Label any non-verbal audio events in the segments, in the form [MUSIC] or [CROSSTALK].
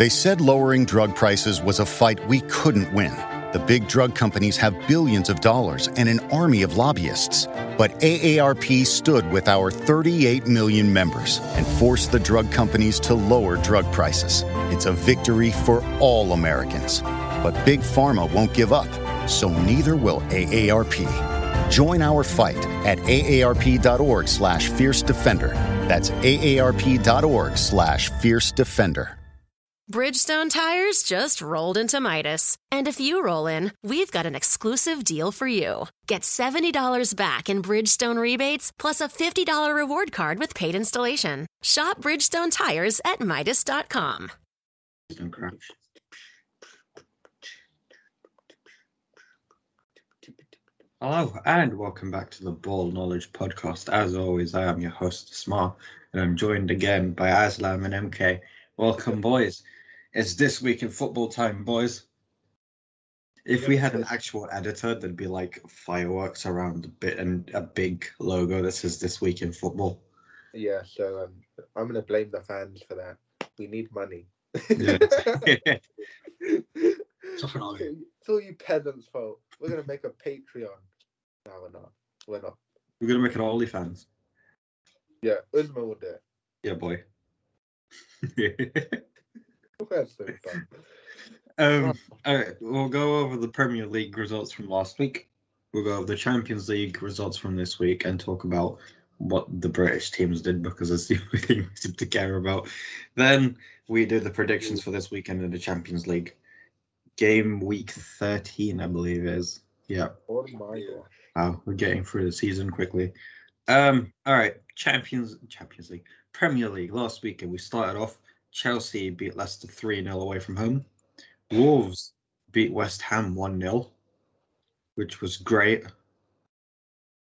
They said lowering drug prices was a fight we couldn't win. The big drug companies have billions of dollars and an army of lobbyists. But AARP stood with our 38 million members and forced the drug companies to lower drug prices. It's a victory for all Americans. But Big Pharma won't give up, so neither will AARP. Join our fight at aarp.org slash fierce defender. That's aarp.org slash fierce defender. Bridgestone tires just rolled into Midas. And if you roll in, we've got an exclusive deal for you. Get $70 back in Bridgestone rebates plus a $50 reward card with paid installation. Shop Bridgestone tires at Midas.com. Hello and welcome back to the Ball Knowledge Podcast. As always, I am your host, Smart, and I'm joined again by Aslam and MK. Welcome, boys. It's this week in football time, boys. If we had an actual editor, there'd be like fireworks around a bit and a big logo that says "This Week in Football." Yeah, so um, I'm gonna blame the fans for that. We need money. Yeah. [LAUGHS] Something like. It's all you peasants' fault. We're gonna make a Patreon. No, we're not. We're not. We're gonna make an OnlyFans. Yeah, Uzma will do it. Yeah, boy. [LAUGHS] We're so fun. um, all right, we'll go over the Premier League results from last week. We'll go over the Champions League results from this week and talk about what the British teams did because that's the [LAUGHS] only thing we seem to care about. Then we do the predictions for this weekend in the Champions League. Game week 13, I believe is. Yeah. Oh my gosh. Wow, we're getting through the season quickly. Um, all right, Champions Champions League, Premier League. Last weekend we started off. Chelsea beat Leicester 3 0 away from home. Wolves beat West Ham 1 0, which was great.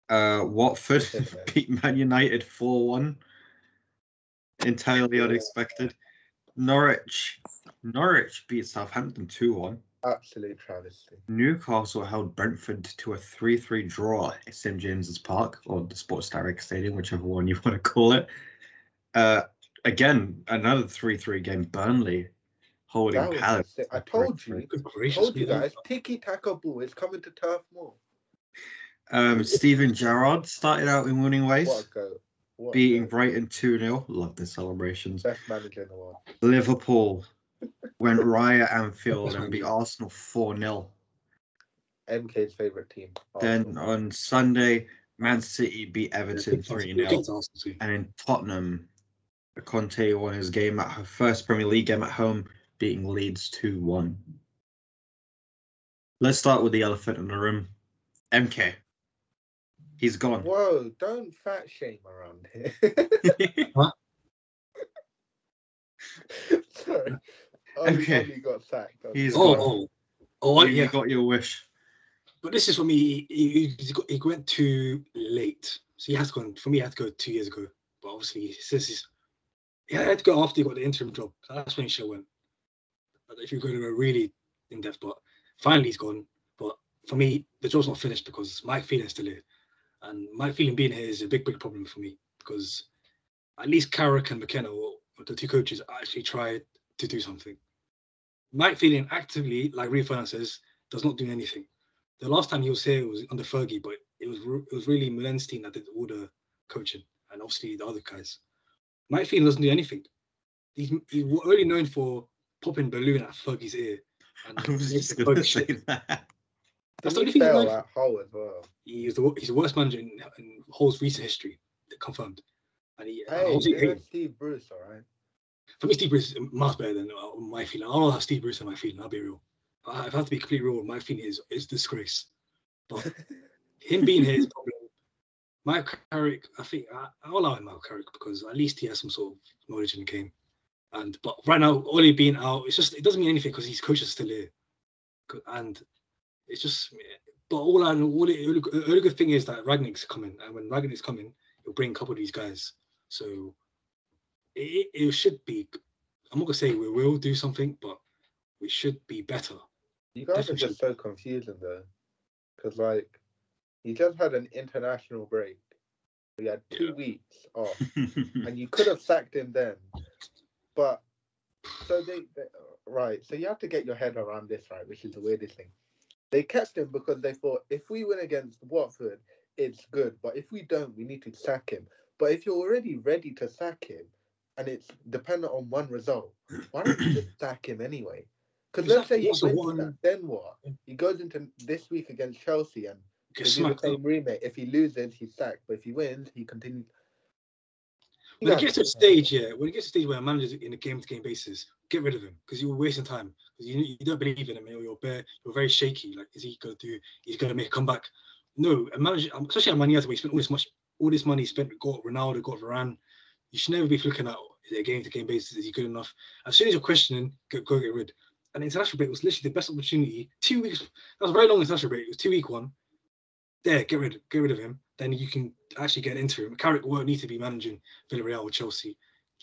Uh, Watford [LAUGHS] beat Man United 4 1. Entirely unexpected. Norwich Norwich beat Southampton 2 1. Absolute travesty. Newcastle held Brentford to a 3 3 draw at St James's Park, or the Sports Direct Stadium, whichever one you want to call it. Uh, again, another 3 3 game. Burnley holding That Palace. I told you. I told you guys. Tiki Taka Ball is coming to Turf Moor. Um, Steven Gerrard started out in winning ways, What a go. What beating. Brighton 2 0. Love the celebrations. Best manager in the world. Liverpool [LAUGHS] went riot at Anfield and beat Arsenal 4 0. MK's favourite team. Then on Sunday, Man City beat Everton 3 0. And in Tottenham, Conte won his game at her first Premier League game at home, beating Leeds 2 1. Let's start with the elephant in the room. MK. He's gone. Whoa, don't fat shame around here. [LAUGHS] what? Sorry. Ole, Okay. Ole got sacked. I'm He's sorry. gone. Oh, oh, oh, you yeah. got your wish. But this is for me. He, he, he got- he went too late, so he has to go. For me, he had to go two years ago. But obviously, since he's, he had to go after he got the interim job. That's when he should have went. If you're going to go really in depth, but finally he's gone. But for me, the job's not finished because Mike Phelan's still here, and Mike Phelan being here is a big, big problem for me because at least Carrick and McKenna, or the two coaches, actually tried to do something. Mike Phelan actively, like Rio says, does not do anything. The last time he was here was under Fergie, but it was it was really Meulensteen that did all the coaching, and obviously the other guys. Mike Phelan doesn't do anything. He's he's only known for popping balloon at Fergie's ear. And I was just making going to say shit. that. That's the He only thing he's fell known for. Hull as well. He's the he's the worst manager in, in Hull's recent history, confirmed. And he, Hey, obviously give hate. Steve Bruce, all right. For me, Steve Bruce is miles better than uh, Mike Phelan. I don't know how Steve Bruce and Mike Phelan. I'll be real. I, if I have to be completely real, Mike Phelan is is disgrace. But [LAUGHS] him being here is a problem. Mike Carrick, I think I, I'll allow him Mike Carrick because at least he has some sort of knowledge in the game. And but right now, Ole being out, it's just it doesn't mean anything because his coach is still here. And it's just but all I know, all the only good thing is that Rangnick's coming, and when Rangnick's coming, he'll bring a couple of these guys. So it, it should be. I'm not gonna say we will do something, but we should be better. You guys Definitely are just so confusing though, because like you just had an international break. We had two Yeah. weeks off, [LAUGHS] and you could have sacked him then, but So they, they right. So you have to get your head around this, right? Which is the weirdest thing. They kept him because they thought if we win against Watford, it's good. But if we don't, we need to sack him. But if you're already ready to sack him, and it's dependent on one result, why don't you just sack him anyway? Because let's say Exactly, he that's the one- that, then what? He goes into this week against Chelsea and Get they do the same remake. If he loses, he's sacked. But if he wins, he continues. When it gets to a stage, yeah, when it gets to a stage where a manager's in a game-to-game basis, get rid of him because you're wasting time. Because you, you don't believe in him, or you're bare, you're very shaky. Like, is he gonna do? He's gonna make a comeback? No, a manager, um, especially at Man United, where he spent all this much, all this money, he spent got Ronaldo, got Varane. You should never be looking at a game-to-game basis. Is he good enough? As soon as you're questioning, go, go get rid. And international break was literally the best opportunity. Two weeks. That was a very long international break. It was two week one. There, get rid, get rid of him. Then you can actually get into him. Carrick won't need to be managing Villarreal or Chelsea.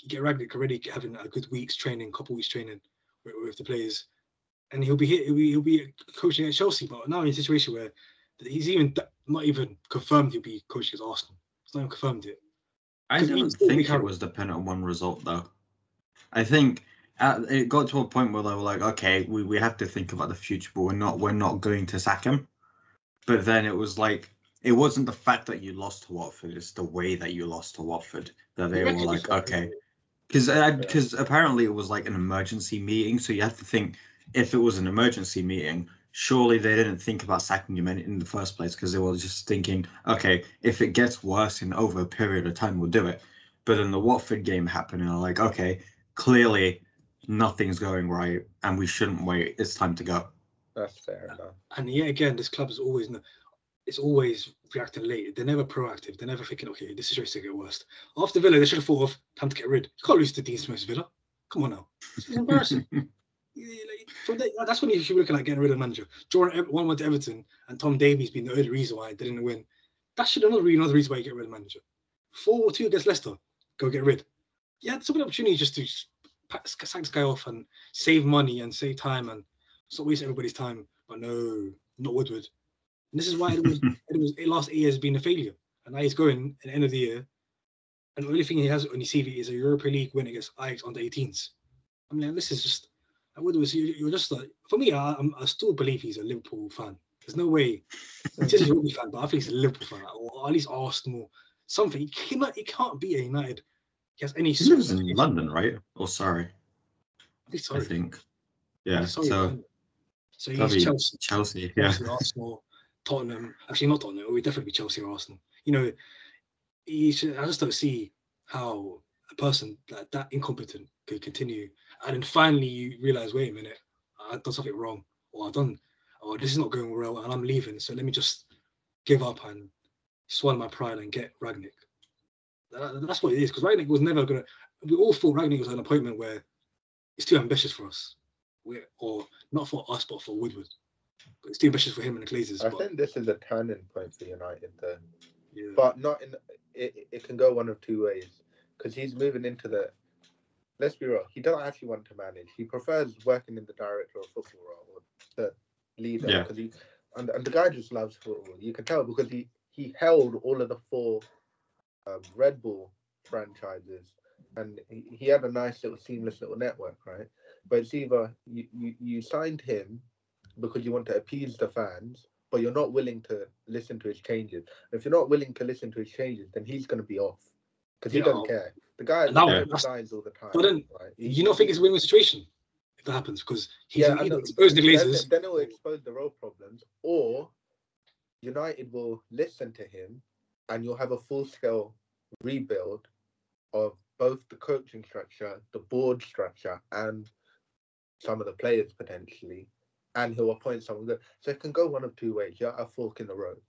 Get Rangnick already having a good week's training, couple weeks training with, with the players, and he'll be here. He'll be, he'll be coaching at Chelsea. But now in a situation where he's even not even confirmed he'll be coaching at Arsenal. It's not even confirmed yet. I don't think it was dependent on one result though. I think it got to a point where they were like, okay, we, we have to think about the future, but we're not we're not going to sack him. But then it was like it wasn't the fact that you lost to Watford; it's the way that you lost to Watford that they were like, okay, because because uh, apparently it was like an emergency meeting, so you have to think if it was an emergency meeting. Surely they didn't think about sacking him in, in the first place because they were just thinking, okay, if it gets worse in over a period of time, we'll do it. But then the Watford game happened, and I'm like, okay, clearly nothing's going right, and we shouldn't wait. It's time to go. That's fair enough. And yet again, this club is always it's always reacting late. They're never proactive. They're never thinking, okay, this is situation to get worse. After Villa, they should have thought of time to get rid. You can't lose to Dean Smith's Villa. Come on now, it's [LAUGHS] embarrassing. Like, from that- that's when you should be looking at getting rid of manager. Jordan one went to Everton, and Tom Davies being the only reason why they didn't win. That should another be another reason why you get rid of manager. Four or two against Leicester, go get rid. Yeah, it's a good opportunity just to sack this guy off and save money and save time and stop wasting everybody's time. But no, not Woodward. And this is why it was it was it last year has been a failure. And now he's going at the end of the year. And the only thing he has on his CV is a Europa League win against Ajax under 18s. I mean, this is just Woodward. was- you- You're just like for me. I, I'm, still believe he's a Liverpool fan. There's no way he's a Rugby fan, but I think he's a Liverpool fan, or at least Arsenal. Something he cannot. He can't be a United. He has any. He lives in London, right? Or sorry, I Sorry. think. Yeah. Sorry, So man. So he's Chelsea. Chelsea. Yeah. Chelsea, Arsenal, Tottenham. Actually, not Tottenham. It would definitely be Chelsea or Arsenal. You know, he should, I just don't see how a person that, that incompetent could continue. And then finally, you realize, wait a minute, I've done something wrong, or I've done, or this is not going well, and I'm leaving. So let me just give up and swallow my pride and get Rangnick. That- that's what it is. Because Rangnick was never gonna. We all thought Rangnick was an appointment where it's too ambitious for us, we or not for us, but for Woodward. But it's too ambitious for him and the Glazers. I but, think this is a turning point for United, though. yeah. But not in. It, it can go one of two ways because he's moving into the. Let's be real. He doesn't actually want to manage. He prefers working in the director of football role or the leader Yeah. because he and, and the guy just loves football. You can tell because he he held all of the four um, Red Bull franchises and he, he had a nice little seamless little network, right? But it's either you, you you signed him because you want to appease the fans, but you're not willing to listen to his changes. If you're not willing to listen to his changes, then he's going to be off because he Yeah. doesn't care. The guy that- signs all the time. but then right? you don't think it's a win-win situation if that happens because he's Yeah, exposed the then, Glazers. then it will expose the road problems, or United will listen to him, and you'll have a full-scale rebuild of both the coaching structure, the board structure, and some of the players potentially, and he'll appoint someone good. So it can go one of two ways. You're a fork in the road.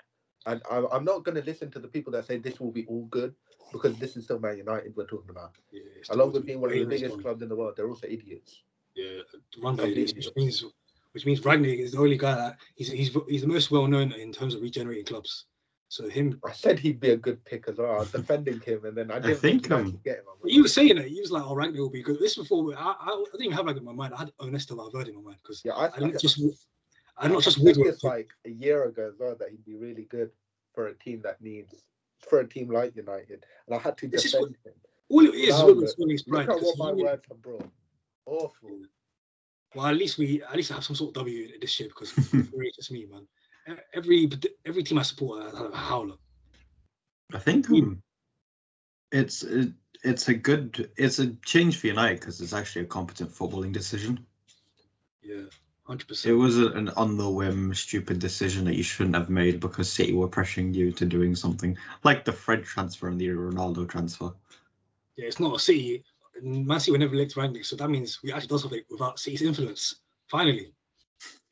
And I'm, I'm not going to listen to the people that say this will be all good because this is still Man United we're talking about. Yeah, Along with being one of the biggest gone. clubs in the world, they're also idiots. Yeah, run by Completely idiots, which means which means Rangnick is the only guy that he's he's he's the most well known in terms of regenerating clubs. So him, I said he'd be a good pick as well. I was defending him, and then I didn't think, think, um, um, get him. I'm like, he was saying it. He was like, "Oh, Rangnick will be good." This before I, I, I didn't even have Rangnick in my mind. I had Ernesto Valverde in my mind because yeah, I, I didn't I- just I not just I think Woodward. it's like a year ago as well that he'd be really good for a team that needs for a team like United, and I had to This is defend him. All it is Now Woodward look- swelling Look at what my he, words have brought. Awful. Well, at least we at least have some sort of W this year because [LAUGHS] it's just me, man. Every every team I support, I have a howler. I think um, it's it, it's a good it's a change for United because it's actually a competent footballing decision. Yeah, 100%. It was a- an on the whim stupid decision that you shouldn't have made because City were pressuring you to doing something like the Fred transfer and the Ronaldo transfer. Yeah, it's not a City. Man City were never linked to Rangnick, so that means we actually do something without City's influence. Finally,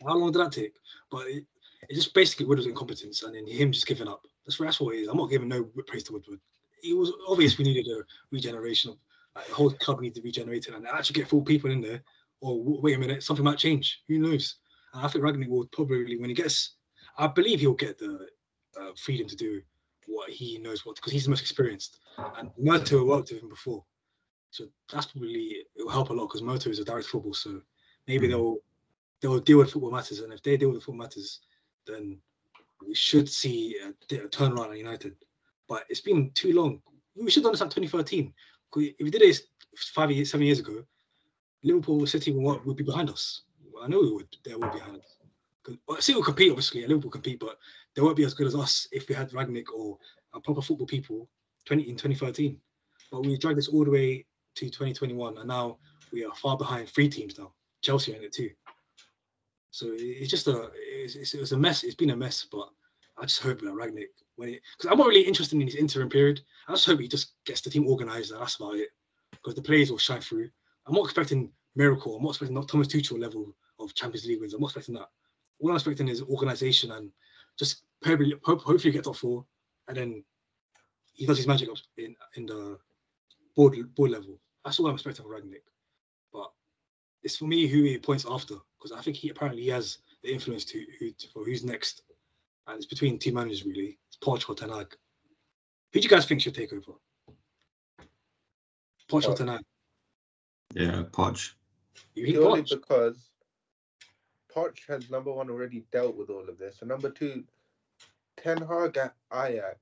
how long did that take? But it, it just basically Woodward's incompetence and then him just giving up. That's that's what it is. I'm not giving no praise to Woodward. It was obvious we needed a regeneration of like the whole club needed to regenerate it and actually get full people in there. Or wait a minute, something might change. Who knows? And I think Rangnick will probably when he gets, I believe he'll get the uh, freedom to do what he knows what because he's the most experienced. And Murtough worked with him before. So that's probably it will help a lot because Murtough is a direct football. So maybe Mhm. they'll they'll deal with football matters, and if they deal with football matters, then we should see a, a turnaround at United. But it's been too long. We should have done this at 2013. 'Cause If we did this five years, seven years ago, Liverpool City would, be behind us. I know we would. They would be behind us. Well, City will compete, obviously, Liverpool compete, but they won't be as good as us if we had Rangnick or proper football people 20 in 2013. But we dragged this all the way to 2021, and now we are far behind three teams now. Chelsea in it too. So it's just a it's, it's, it's a mess. It's been a mess, but I just hope that Rangnick when it because I'm not really interested in his interim period. I just hope he just gets the team organised that's about it. Because the players will shine through. I'm not expecting miracle. I'm not expecting not Thomas Tuchel level of Champions League wins. I'm not expecting that. All I'm expecting is organisation and just hopefully, hope, hopefully get top four, and then he does his magic in in the board board level. That's all I'm expecting from Rangnick. But it's for me who he points after because I think he apparently has the influence to who to, for who's next, and it's between two managers really. It's Poch or Ten Hag. Who do you guys think should take over? Poch or Poch. Ten Hag? Yeah, Poch. You think Purely Poch? because Poch has number one already dealt with all of this, and number two, Ten Hag at Ajax,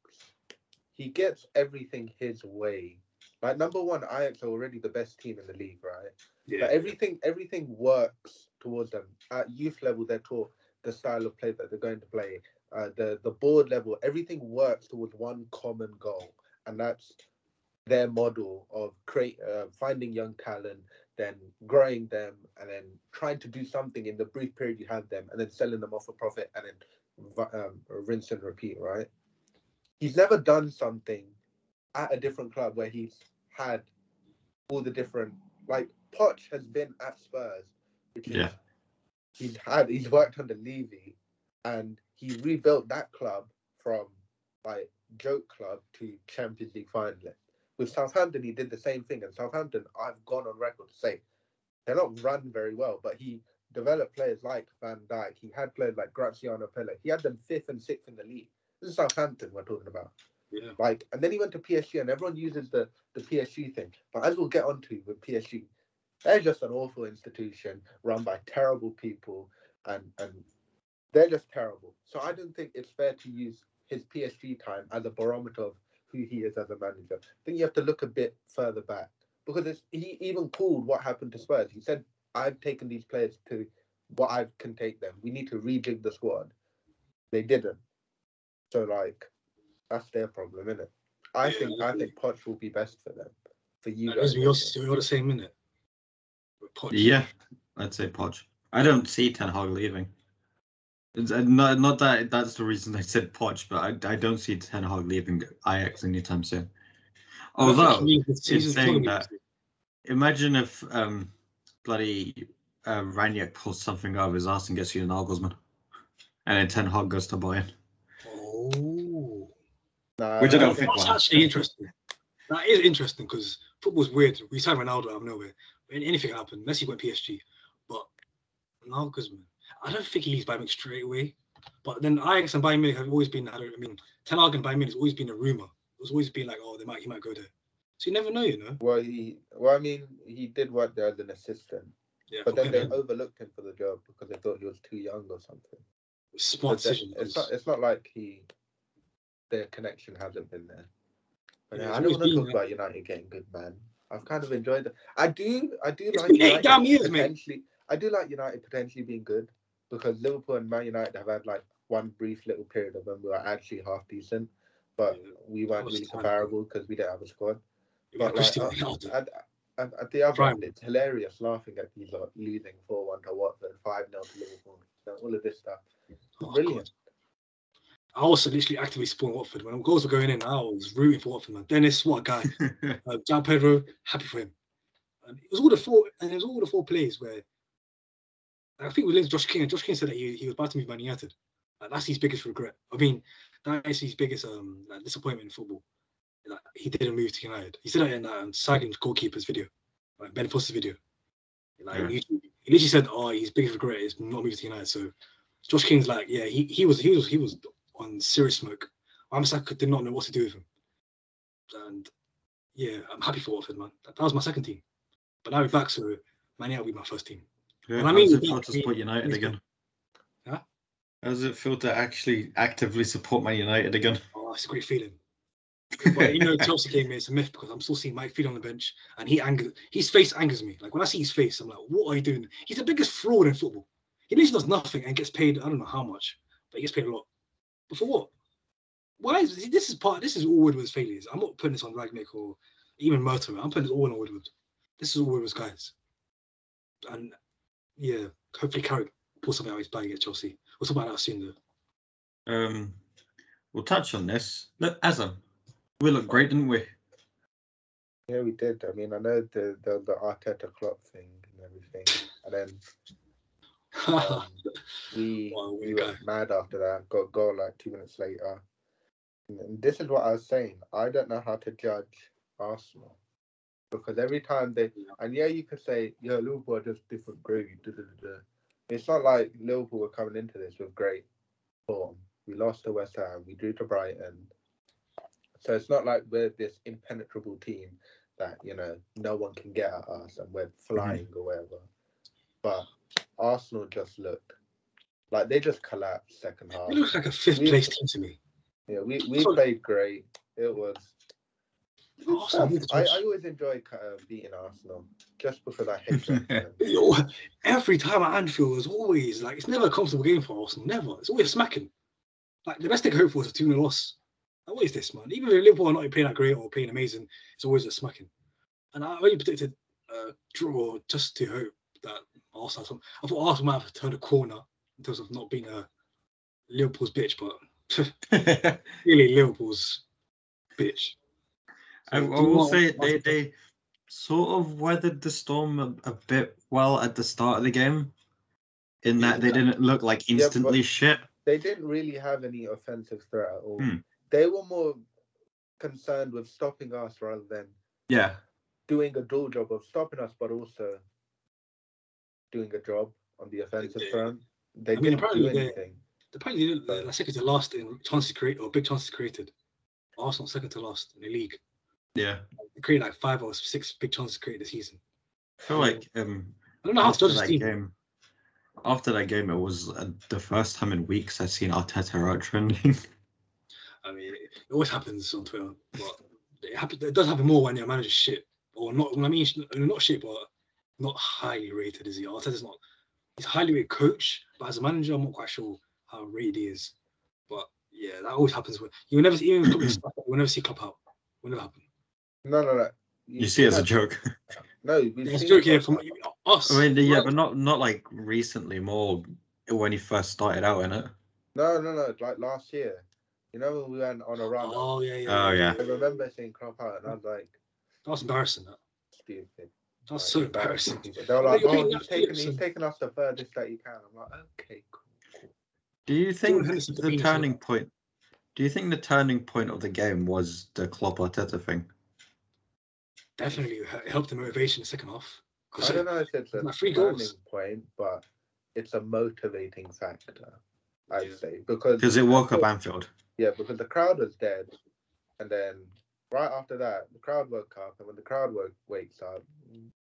he gets everything his way. Like number one, Ajax are already the best team in the league, right? Yeah. But everything everything works towards them. At youth level, they're taught the style of play that they're going to play. Uh, the the board level, everything works towards one common goal, and that's their model of create uh, finding young talent, then growing them, and then trying to do something in the brief period you have them, and then selling them off for profit, and then um, rinse and repeat. Right? He's never done something at a different club where he's had all the different like Poch has been at Spurs, which is Yeah. he's had he's worked under Levy, and he rebuilt that club from like joke club to Champions League finalist. With Southampton, he did the same thing, and Southampton, I've gone on record to say they're not run very well, but he developed players like Van Dijk. He had players like Graziano Pelle. He had them fifth and sixth in the league. This is Southampton we're talking about. Yeah. Like, and then he went to PSG, and everyone uses the the PSG thing. But as we'll get onto with PSG, they're just an awful institution run by terrible people, and and they're just terrible. So I don't think it's fair to use his PSG time as a barometer of who he is as a manager. I think you have to look a bit further back because he even called what happened to Spurs. He said, "I've taken these players to what I can take them. We need to rejig the squad." They didn't. So like, that's their problem, isn't it? I Yeah, think I definitely. think Poch will be best for them. For you And guys. Esme, you're, you're the same minute. Poch. Yeah, I'd say Poch. I don't see Ten Hag leaving. It's, uh, not not that that's the reason I said Poch, but I, I don't see Ten Hag leaving Ajax anytime soon. I think Although, he- saying that- imagine if um bloody uh, Rangnick pulls something out of his ass and gets you an Nagelsmann, and then Ten Hag goes to Bayern. Nah, Which I don't think- That's actually interesting. That is interesting because football's weird. We signed Ronaldo out of nowhere. Anything can happen. Messi went PSG, but Nagelsmann, I don't think he leaves Bayern Munich straight away. But then Ajax and Bayern Munich have always been. I, don't, I mean, Ten Hag and Bayern Munich has always been a rumor. It's always been like, oh, they might, he might go there. So you never know, you know. Well, he well, I mean, he did work there as an assistant, Yeah, but then they overlooked him for the job because they thought he was too young or something. smart decision. It's not. It's not like he, their connection hasn't been there. But Yeah, I don't want to talk about United getting good, man. I've kind of enjoyed it. I do, I do It's like United damn years, potentially. I do like United potentially being good because Liverpool and Man United have had like one brief little period of when we were actually half decent, but we weren't really comparable because we didn't have a squad. But like, uh, at, at, at the other end, it's hilarious laughing at these lot losing 4 1 to Watford, 5 0 to Liverpool, all of this stuff. Oh, Brilliant. I was literally actively supporting Watford when goals were going in. I was rooting for Watford, man. Dennis, what a guy. [LAUGHS] uh, João Pedro, happy for him. And it was all the four, and it was all the four plays where I think we linked Josh King, and Josh King said that he, he was about to move Man United. Like, that's his biggest regret. I mean, that is his biggest um like, disappointment in football. Like, he didn't move to United. He said that in um, Sagan goalkeeper's video, like Ben Foster's video. Like, Yeah. he, he literally said, "Oh, his biggest regret is not moving to United." So Josh King's like, yeah, he, he was he was he was on serious smoke. Wan-Bissaka did not know what to do with him, and yeah, I'm happy for Watford, man. That, that was my second team, but now we're back, so Man United will be my first team. Yeah, And I how does it feel to support United again? Huh? How does it feel to actually actively support Man United again? [LAUGHS] Oh, it's a great feeling. [LAUGHS] But you know, Chelsea game is a myth because I'm still seeing Mike Feed on the bench, and he angers. His face angers me. Like when I see his face, I'm like, "What are you doing?" He's the biggest fraud in football. He literally does nothing and gets paid. I don't know how much, but he gets paid a lot. But for what? Why is this is part? This is all Woodward's failures. I'm not putting this on Rangnick or even Murtough. I'm putting this all on Woodward. This is all Woodward's guys. And yeah, hopefully Carrick pulls something out of his bag at Chelsea. We'll talk about that soon, though. Um, we'll touch on this. Look, Azam, we look great, didn't we? Yeah, we did. I mean, I know the the, the Arteta Klopp thing and everything, [LAUGHS] and then [LAUGHS] um, we we we went mad after that. Got goal like two minutes later. And- this is what I was saying. I don't know how to judge Arsenal because every time they and yeah, you could say yeah, Liverpool are just different grade. It's not like Liverpool were coming into this with great form. We lost to West Ham. We drew to Brighton. So it's not like we're this impenetrable team that you know no one can get at us and we're flying or whatever. But Arsenal just looked like they just collapsed second half. It looks like a fifth We- place team to me. Yeah, we, we Sorry. played great. It was. stuff. I, I always enjoy uh, beating Arsenal just because I hate them. [LAUGHS] Every time at Anfield, it's always like it's never a comfortable game for Arsenal. Never. It's always smacking. Like the best they can hope for is a 2 0 loss. Like, what is this, man? Even if Liverpool are not playing that great or playing amazing, it's always a smacking. And I only predicted a draw just to hope that Arsenal. Some, I thought Arsenal might have turned a corner in terms of not being a Liverpool's bitch, but [LAUGHS] really Liverpool's bitch. I, I will not- say they, they sort of weathered the storm a, a bit well at the start of the game, in that they didn't look like Yeah, instantly shit. They didn't really have any offensive threat at all. Hmm. They were more concerned with stopping us rather than Yeah, doing a dual job of stopping us, but also doing a job on the offensive did. front. They I mean, didn't do apparently they- anything. Apparently, they're they're second to last in chances created or big chances created. Arsenal second to last in the league. yeah. They created like five or six big chances created this season. I feel like um, I don't know how to after judge this team. game, after that game, it was uh, the first time in weeks I've seen Arteta out trending. [LAUGHS] I mean, it, it always happens on Twitter, but it happens. It does happen more when your manager's shit, or not. When I mean, not shit, but not highly rated. Is he? Arteta's not. He's a highly rated coach, but as a manager, I'm not quite sure how rated he is. But yeah, that always happens. When you will never see even Klopp is stuff, you'll never see Klopp out. Will never happen. No, no, no. You see it as a joke. [LAUGHS] No, we've It's a seen joke it here from us. I mean, yeah, right? but not not like recently. More when he first started out in it. No, no, no. Like last year, you know when we went on a run. Oh yeah, yeah. Oh, yeah. I remember seeing Klopp out, and I was like, That was embarrassing. That. stupid. That was Like, so embarrassing [LAUGHS] embarrassing. They were Like, like, you're oh, being he's taking, taken, he's Phillips. us the furthest that he can. I'm like, okay, cool. cool. Do you think Henderson the Fabinho turning point? Do you think the turning point of the game was the Klopp Arteta thing? Definitely it helped the motivation in the second half. 'Cause I don't know if it's a three turning goals. point, but it's a motivating factor. I'd Yeah. say because Because it woke up Anfield. yeah, because the crowd was dead, and then right after that, the crowd woke up, and when the crowd woke, wakes up,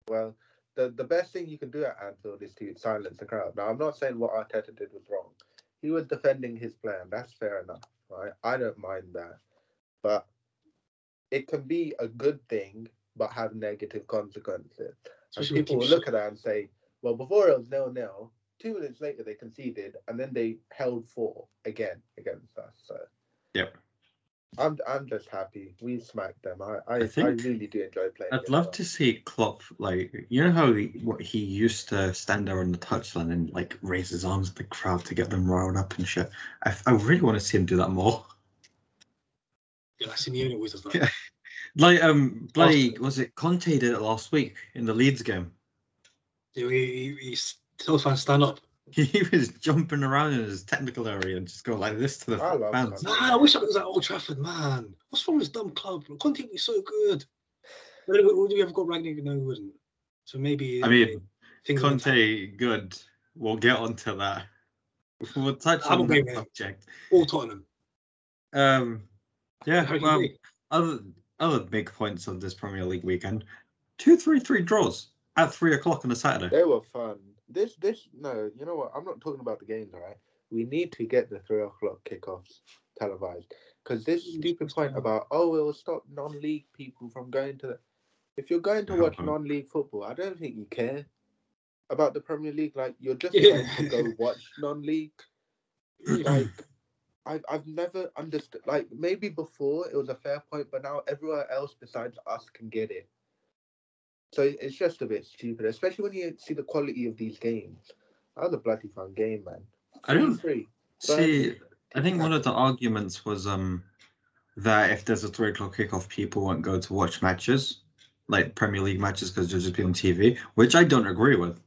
well, the the best thing you can do at Anfield is to silence the crowd. Now, I'm not saying what Arteta did was wrong. He was defending his plan. That's fair enough, right? I don't mind that, but it can be a good thing but have negative consequences. And people will look at that and say, well, before it was nil nil, two minutes later they conceded, and then they held four again against us. So Yep. I'm I'm just happy we smacked them. I I, I I, really do enjoy playing. I'd love them. to see Klopp like you know how he, what he used to stand there on the touchline and like raise his arms at the crowd to get them riled up and shit. I, I really want to see him do that more. Yeah, like Simeone always does that. Yeah. Like um bloody was it Conte did it last week in the Leeds game. Yeah, he, he, he tells fans stand up. [LAUGHS] He was jumping around in his technical area and just go like this to the I love fans. Conte. Man, I wish I was at Old Trafford, man. What's wrong with this dumb club? Conte was so good. But then would we have got Rangnick? No, we wouldn't. So maybe. I mean, things Conte good. We'll get onto that. We'll touch I'm on okay that subject. all Tottenham. Um yeah, well other other big points of this Premier League weekend. Two three three draws at three o'clock on a Saturday. They were fun. This this no, you know what? I'm not talking about the games, all right? We need to get the three o'clock kickoffs televised because this stupid point about oh it will stop non-league people from going to the. If you're going to watch non-league football, I don't think you care about the Premier League. Like you're just Yeah. going to go [LAUGHS] watch non-league. Like I've I've never understood. Like maybe before it was a fair point, but now everywhere else besides us can get it. So it's just a bit stupid, especially when you see the quality of these games. That was a bloody fun game, man. I don't Three. see. I think one of the arguments was um that if there's a three o'clock kickoff, people won't go to watch matches, like Premier League matches, because they'll just be on TV, which I don't agree with.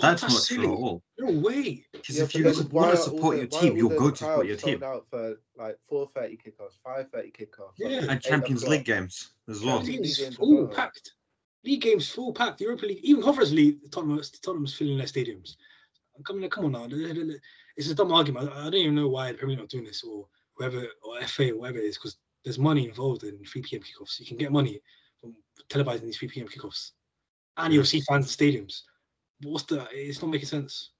That's not silly. true at all. No way. Because Yeah, if you want to support your team, you'll all go to support your team. out for like four thirty kickoffs, five thirty kickoffs, Yeah. like, And eight Champions. League games as well. Champions League's League games as full well. packed. League games full packed. Europa League, even Conference League, Tottenham, Tottenham's filling their stadiums. Come on, come on now. It's a dumb argument. I I don't even know why the Premier League not doing this or whoever or FA or whatever it is because there's money involved in 3 p.m. kickoffs. You can get money from televising these 3 p.m. kickoffs, and you'll see fans in stadiums. But what's the? It's not making sense.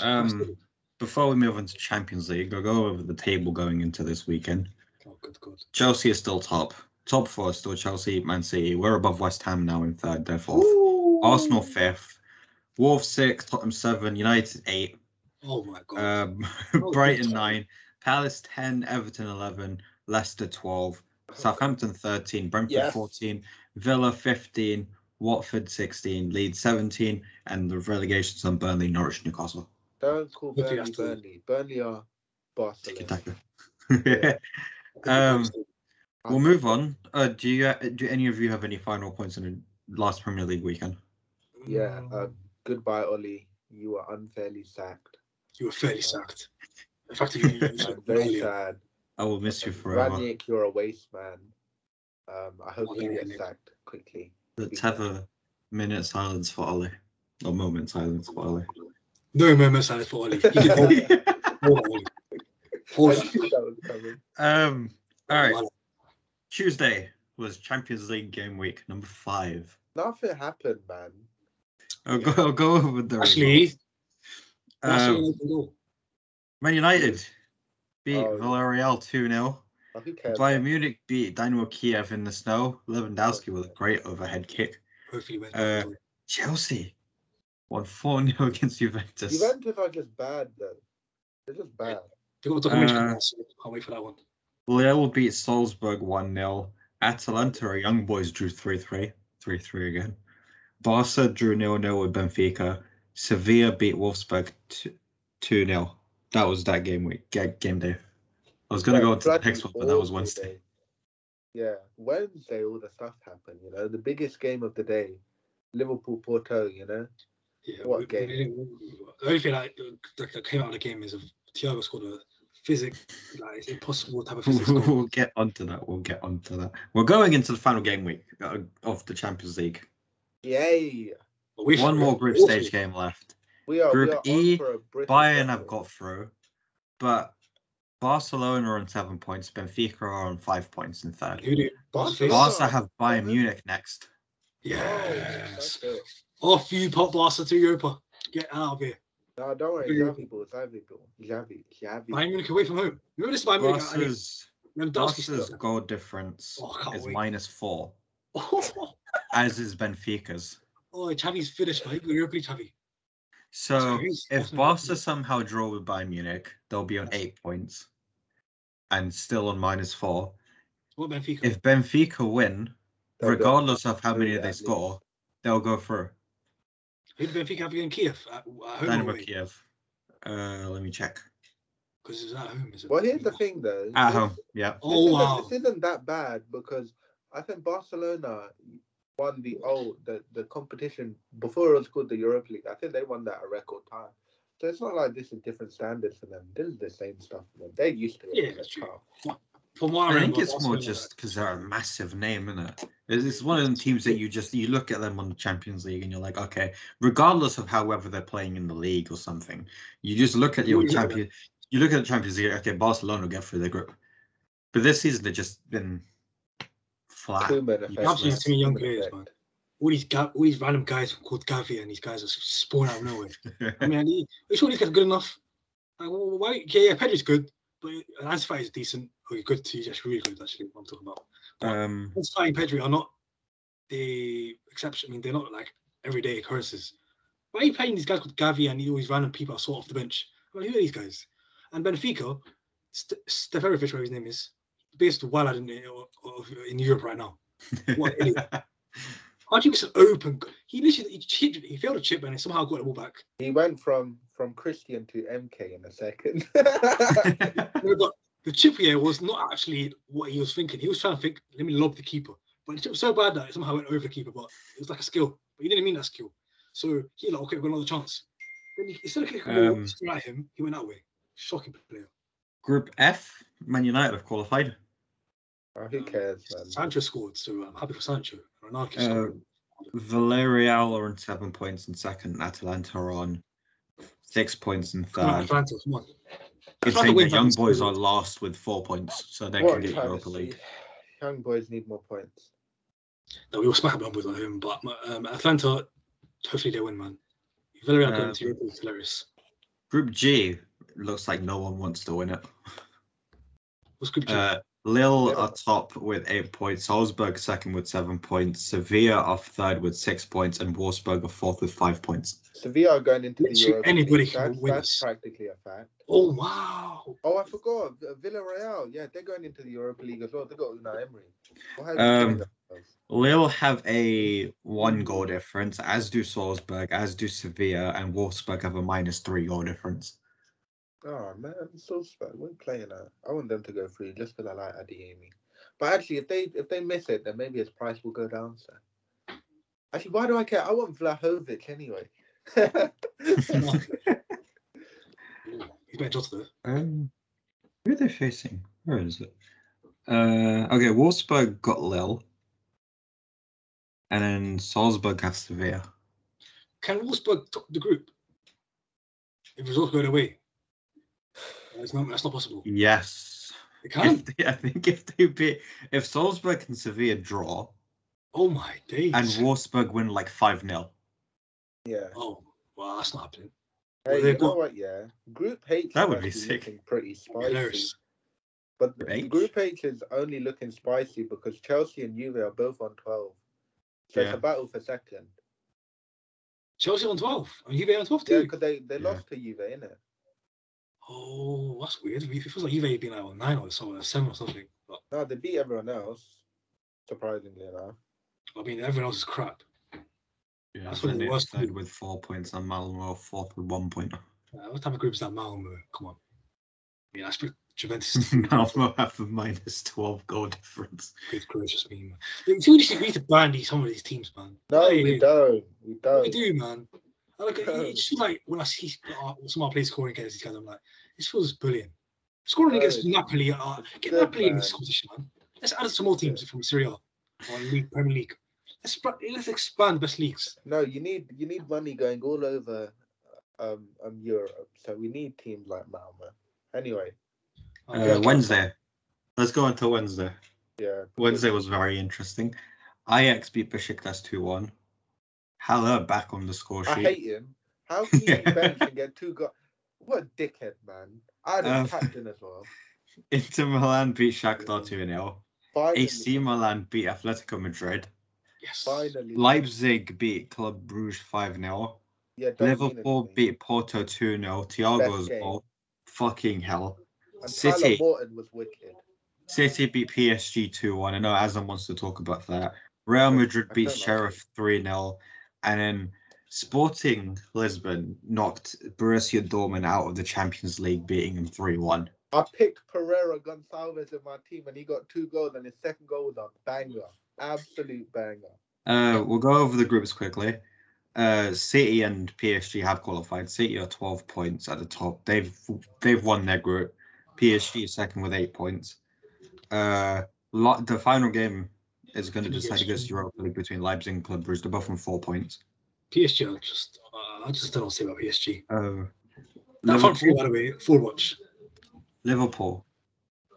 Um, Before we move on to Champions League, I'll go over the table going into this weekend. oh, good God. Chelsea is still top. Top four is still Chelsea, Man City. We're above West Ham now in third, they're fourth. Arsenal fifth. Wolves six, Tottenham seven, United eight. Oh my God. um, Oh, [LAUGHS] Brighton good. nine, Palace ten, Everton eleven, Leicester twelve, Southampton thirteen, Brentford Yes. fourteen, Villa fifteen, Watford sixteen, Leeds seventeen, and the relegations on Burnley, Norwich, Newcastle. Don't call Burnley Burnley. Burnley are Tiki Barcelona. [LAUGHS] taka. um, I We'll move on. Uh, do you do any of you have any final points in the last Premier League weekend? Yeah. Uh, goodbye, Ole. You were unfairly sacked. you were fairly sacked. In fact, you, you, you I'm very sad. I will miss you forever. Rangnick, you're a waste man. Um, I hope you get Rangnick. sacked quickly. Let's have a minute silence for Ole. A moment silence for Ole. No moment silence for Ole. He can hold that. Ole. Hold I that. knew that was coming. um. All right. Well, Tuesday was Champions League game week number five. Nothing happened, man. I'll go. I'll go over the Actually, results. Um. Man United beat Oh. Villarreal two 0 Oh. Bayern? Munich beat Dynamo Kiev in the snow. Lewandowski with a great overhead kick. Uh, Chelsea won 4 0 against Juventus. Juventus are just bad, though. They're just bad. they got a documentary. uh, coming out, so Can't wait for that one. Lille beat Salzburg 1 0. Atalanta, our young boys, drew 3 3. 3 3 again. Barca drew 0 0 with Benfica. Sevilla beat Wolfsburg 2 0. That was that game week, ga- game day. I was going to Yeah, go into the bloody next one, but that was Wednesday. day. Yeah, Wednesday, all the stuff happened. You know, the biggest game of the day, Liverpool Porto. You know, Yeah, What we- game? we didn't- The only thing like, that, that came out of the game is if Thiago scored a physic, like it's impossible type of physics. goal. we'll get onto that. We'll get onto that. We're going into the final game week uh, of the Champions League. yay! But we've- One more group also- stage game left. We are. Group we are E, for a British Bayern have got through, but Barcelona are on seven points. Benfica are on five points in third. Who? Barcelona. Barca have Bayern Seven? Munich next. Yes. Oh. Off you, pop Barca to Europa. Get out of here. No, don't worry. Big Xavi ball. Xavi ball. Xavi. Xavi. Bayern Munich away from home. Remember this Bayern Munich? I mean, Barca's, Lewandowski Barca's goal difference Oh, is wait. minus four. [LAUGHS] as is Benfica's. Oh, Xavi's finished, man. You're Europa League, Xavi. So if what's Barca somehow draw with Bayern Munich, they'll be on eight points and still on minus four. What Benfica? If Benfica win, They'll regardless of how many they score, they'll go through. Who did Benfica have in Kiev? At, at home Dynamo or? Kiev. Uh, let me check. Because it was at home. Is it? Well, here's the thing, though. At This- home, yeah. This, Oh, isn't, wow. this isn't that bad because I think Barcelona won the oh the, the competition before it was called the Europa League. I think they won that a record time. So it's not like this is different standards for them. This is the same stuff for them. They're used to it. Yeah, that's true. Tough. From what I, I think remember, it's more Barcelona- just because they're a massive name, isn't it? It's, it's one of them teams that you just you look at them on the Champions League and you're like, okay, regardless of however they're playing in the league or something, you just look at your You look at champion. You look at the Champions League. Okay, Barcelona will get through the group, but this season they've just been flat. Koeman You effect, Absolutely man. too many young players, man. All these ga- all these random guys called Gavi and these guys are spawned out of nowhere. I [LAUGHS] mean, are you sure these guys are good enough? Like, why? Yeah, yeah, Pedri's good, but Ansu is decent. Okay, good to just really good. Actually, what I'm talking about. um, Ansu and Pedri are not the exception. I mean, they're not like everyday occurrences. Why are you playing these guys called Gavi and all these random people are sort off the bench? I mean, who are these guys? And Benfica, St- Stefarovic, whatever his name is, based the biggest wild in, in Europe right now. What an idiot. How do you miss an open? He literally he, chipped, he failed a chip and he somehow got the ball back. He went from from Christian to MK in a second. [LAUGHS] No, but the chip here was not actually what he was thinking. He was trying to think, let me lob the keeper. But the chip was so bad that it somehow went over the keeper. But it was like a skill. But he didn't mean that skill. So he like, okay, we've got another chance. Then he, instead of kicking the ball Um, straight at him, he went that way. Shocking player. Group F, Man United have qualified. Oh, who cares, man? Sancho scored, so I'm happy for Sancho. Ronaldo Uh. Villarreal are on seven points in second. Atalanta are on six points in Come on, third. Atlanta, come on. Good thing win the young boys are last with four points, so they What can a get Europa. League. Young boys need more points. No, we will smack up the boys on him, but um, Atlanta, hopefully they win, man. Villarreal going Um, to Europe is hilarious. Group G looks like no one wants to win it. What's group G? Uh, Lille Yeah. are top with eight points, Salzburg second with seven points, Sevilla are third with six points, and Wolfsburg are fourth with five points. Sevilla are going into the Literally Europa anybody League. can That's, win that's practically a fact. oh wow! Oh, I forgot. V- Villarreal. Yeah, they're going into the Europa League as well. They got Unai Emery. What have you Um. Lille have a one goal difference, as do Salzburg, as do Sevilla, and Wolfsburg have a minus three goal difference. Oh man, so bad. We're playing that. I want them to go through just because I like Adeyemi. But actually, if they if they miss it, then maybe his price will go down. So actually, why do I care? I want Vlahovic anyway. Ooh, He's better Jota though. Um, who are they facing? Where is it? Uh, okay, Wolfsburg got Lille, and then Salzburg have Sevilla. Can Wolfsburg top the group? If results go their way, that's not that's not possible. Yes. They can. If they, I think if they beat, if Salzburg and Sevilla draw, Oh my days! and Wolfsburg win like five 0 yeah. oh well, that's not happening. Hey, they've you know got- what? Yeah, Group H. That is would be sick. looking Pretty spicy. Hilarious. But Group the- H? Group H is only looking spicy because Chelsea and Juve are both on twelve. So it's a battle for second. Chelsea on twelve, and Juve on twelve Yeah, too. because they, they Yeah. lost to Juve, innit? Oh, that's weird. It feels like Juve being like on nine or something, seven or something. But No, they beat everyone else. Surprisingly enough. I mean, everyone else is crap. Yeah, That's one of the worst third with four points, and Malmo fourth with one point. [LAUGHS] Uh, what type of group is that Malmo? Come on. I Yeah, that's pretty Juventus. [LAUGHS] Malmo have a minus twelve goal difference. Good gracious me, man. You see, we just need to ban these some of these teams, man. No, Hey, we don't. We We don't. We do, man. I Like, [LAUGHS] it's just like when I see uh, some of our players scoring against these guys, I'm like, this feels brilliant. Scoring against Napoli, uh, get Good, Napoli in this man. competition, man. Let's add some more teams from Serie A or League, Premier League. Let's, let's expand the best leagues. No, you need you need money going all over um, um Europe. So we need teams like Malmo. Anyway, Uh, Uh, Wednesday. Let's go into Wednesday. yeah. Wednesday was very interesting. Ajax beat Besiktas 2 1. Haller back on the score I sheet. hate him. How [LAUGHS] can you bench and get two go What a dickhead, man. I'd have Um, captain as well. [LAUGHS] Inter Milan beat Shakhtar 2 0. AC Milan beat Atletico Madrid. Yes. Finally. Leipzig beat Club Bruges 5 0. Yeah, Liverpool beat Porto 2 0. Thiago's game. goal. Fucking hell. And City. Tyler Morton was wicked. City beat PSG 2 1. I know Azam wants to talk about that. Real Madrid I beat Sheriff 3 0. And then Sporting Lisbon knocked Borussia Dortmund out of the Champions League, beating them 3 1. I picked Pereira Gonçalves in my team, and he got two goals, and his second goal was a banger, absolute banger. Uh, we'll go over the groups quickly. Uh, City and PSG have qualified. City are 12 points at the top. They've they've won their group. PSG is second with eight points. Uh, the final game is going to decide against Europa League between Leipzig and Club Brugge. They're both on four points. PSG are just. Uh, I just don't know what to say about PSG. Uh, That front four, by the way, full watch. Liverpool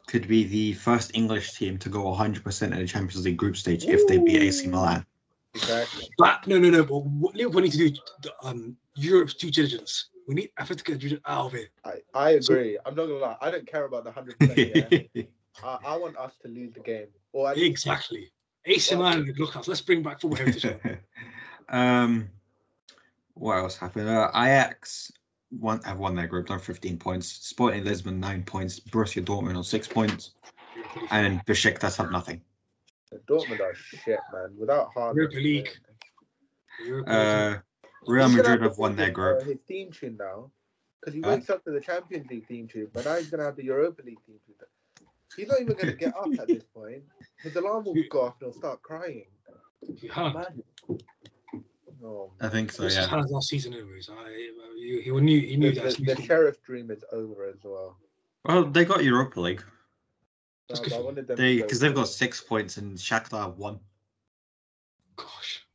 could be the first English team to go 100% in the Champions League group stage if they beat AC Milan. Exactly. But no, no, no. But what Liverpool need to do the, um Europe's due diligence. We need Atletico Madrid out of it. I, I agree. I'm not gonna lie. I don't care about the hundred percent. Yeah. [LAUGHS] I, I want us to lose the game, or at least Exactly. AC Milan, look us. Let's bring back football heritage. [LAUGHS] um, what else happened? Uh, Ajax won, have won their group, done 15 points. Sporting Lisbon, nine points. Borussia Dortmund on six points. And Besiktas have nothing. Dortmund are shit, man. Without Haaland, Europa League. Europa League. Uh, Real Madrid have won their group. Uh, his theme tune now, because he Huh? wakes up to the Champions League theme tune, but now he's gonna have the Europa League theme tune. He's not even gonna get up at this [LAUGHS] point. His alarm will go off and he'll start crying. Huh. Imagine. Oh, I think so, This is yeah. Haaland's last season, anyways. I, he, he knew, he knew the, that. the, the sheriff dream is over as well. Well, they got Europa League That's No, good but I for wanted them They because they've got six points and Shakhtar have one. Gosh.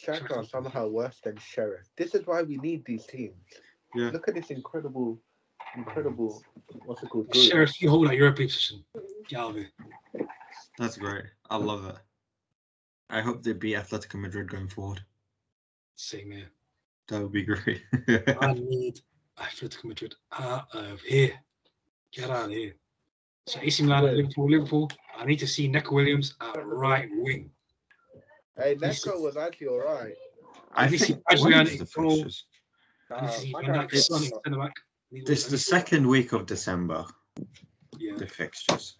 Shakhtar somehow worse than Sheriff. This is why we need these teams. Yeah. Look at this incredible, incredible. What's it called? Group. Sheriff, you hold that Europa League position. Get out. That's great. I love it. I hope they beat Atletico Madrid going forward. Same here. That would be great. [LAUGHS] I [LAUGHS] need Atletico Madrid out of here. Get out of here. So AC Milan, Wait. Liverpool, Liverpool. I need to see Neco Williams at right wing. Hey, This Neco was actually all right. I This is think actually when an is the equal- fixtures? I need to see Uh, Van my Dijk, guy- Son, centre back. This is the second week of December. Yeah. The fixtures.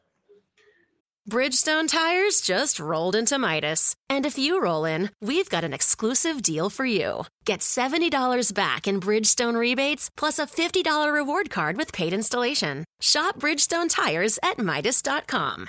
Bridgestone tires just rolled into Midas. And if you roll in, we've got an exclusive deal for you. Get $70 back in Bridgestone rebates plus a $50 reward card with paid installation. Shop Bridgestone tires at Midas.com.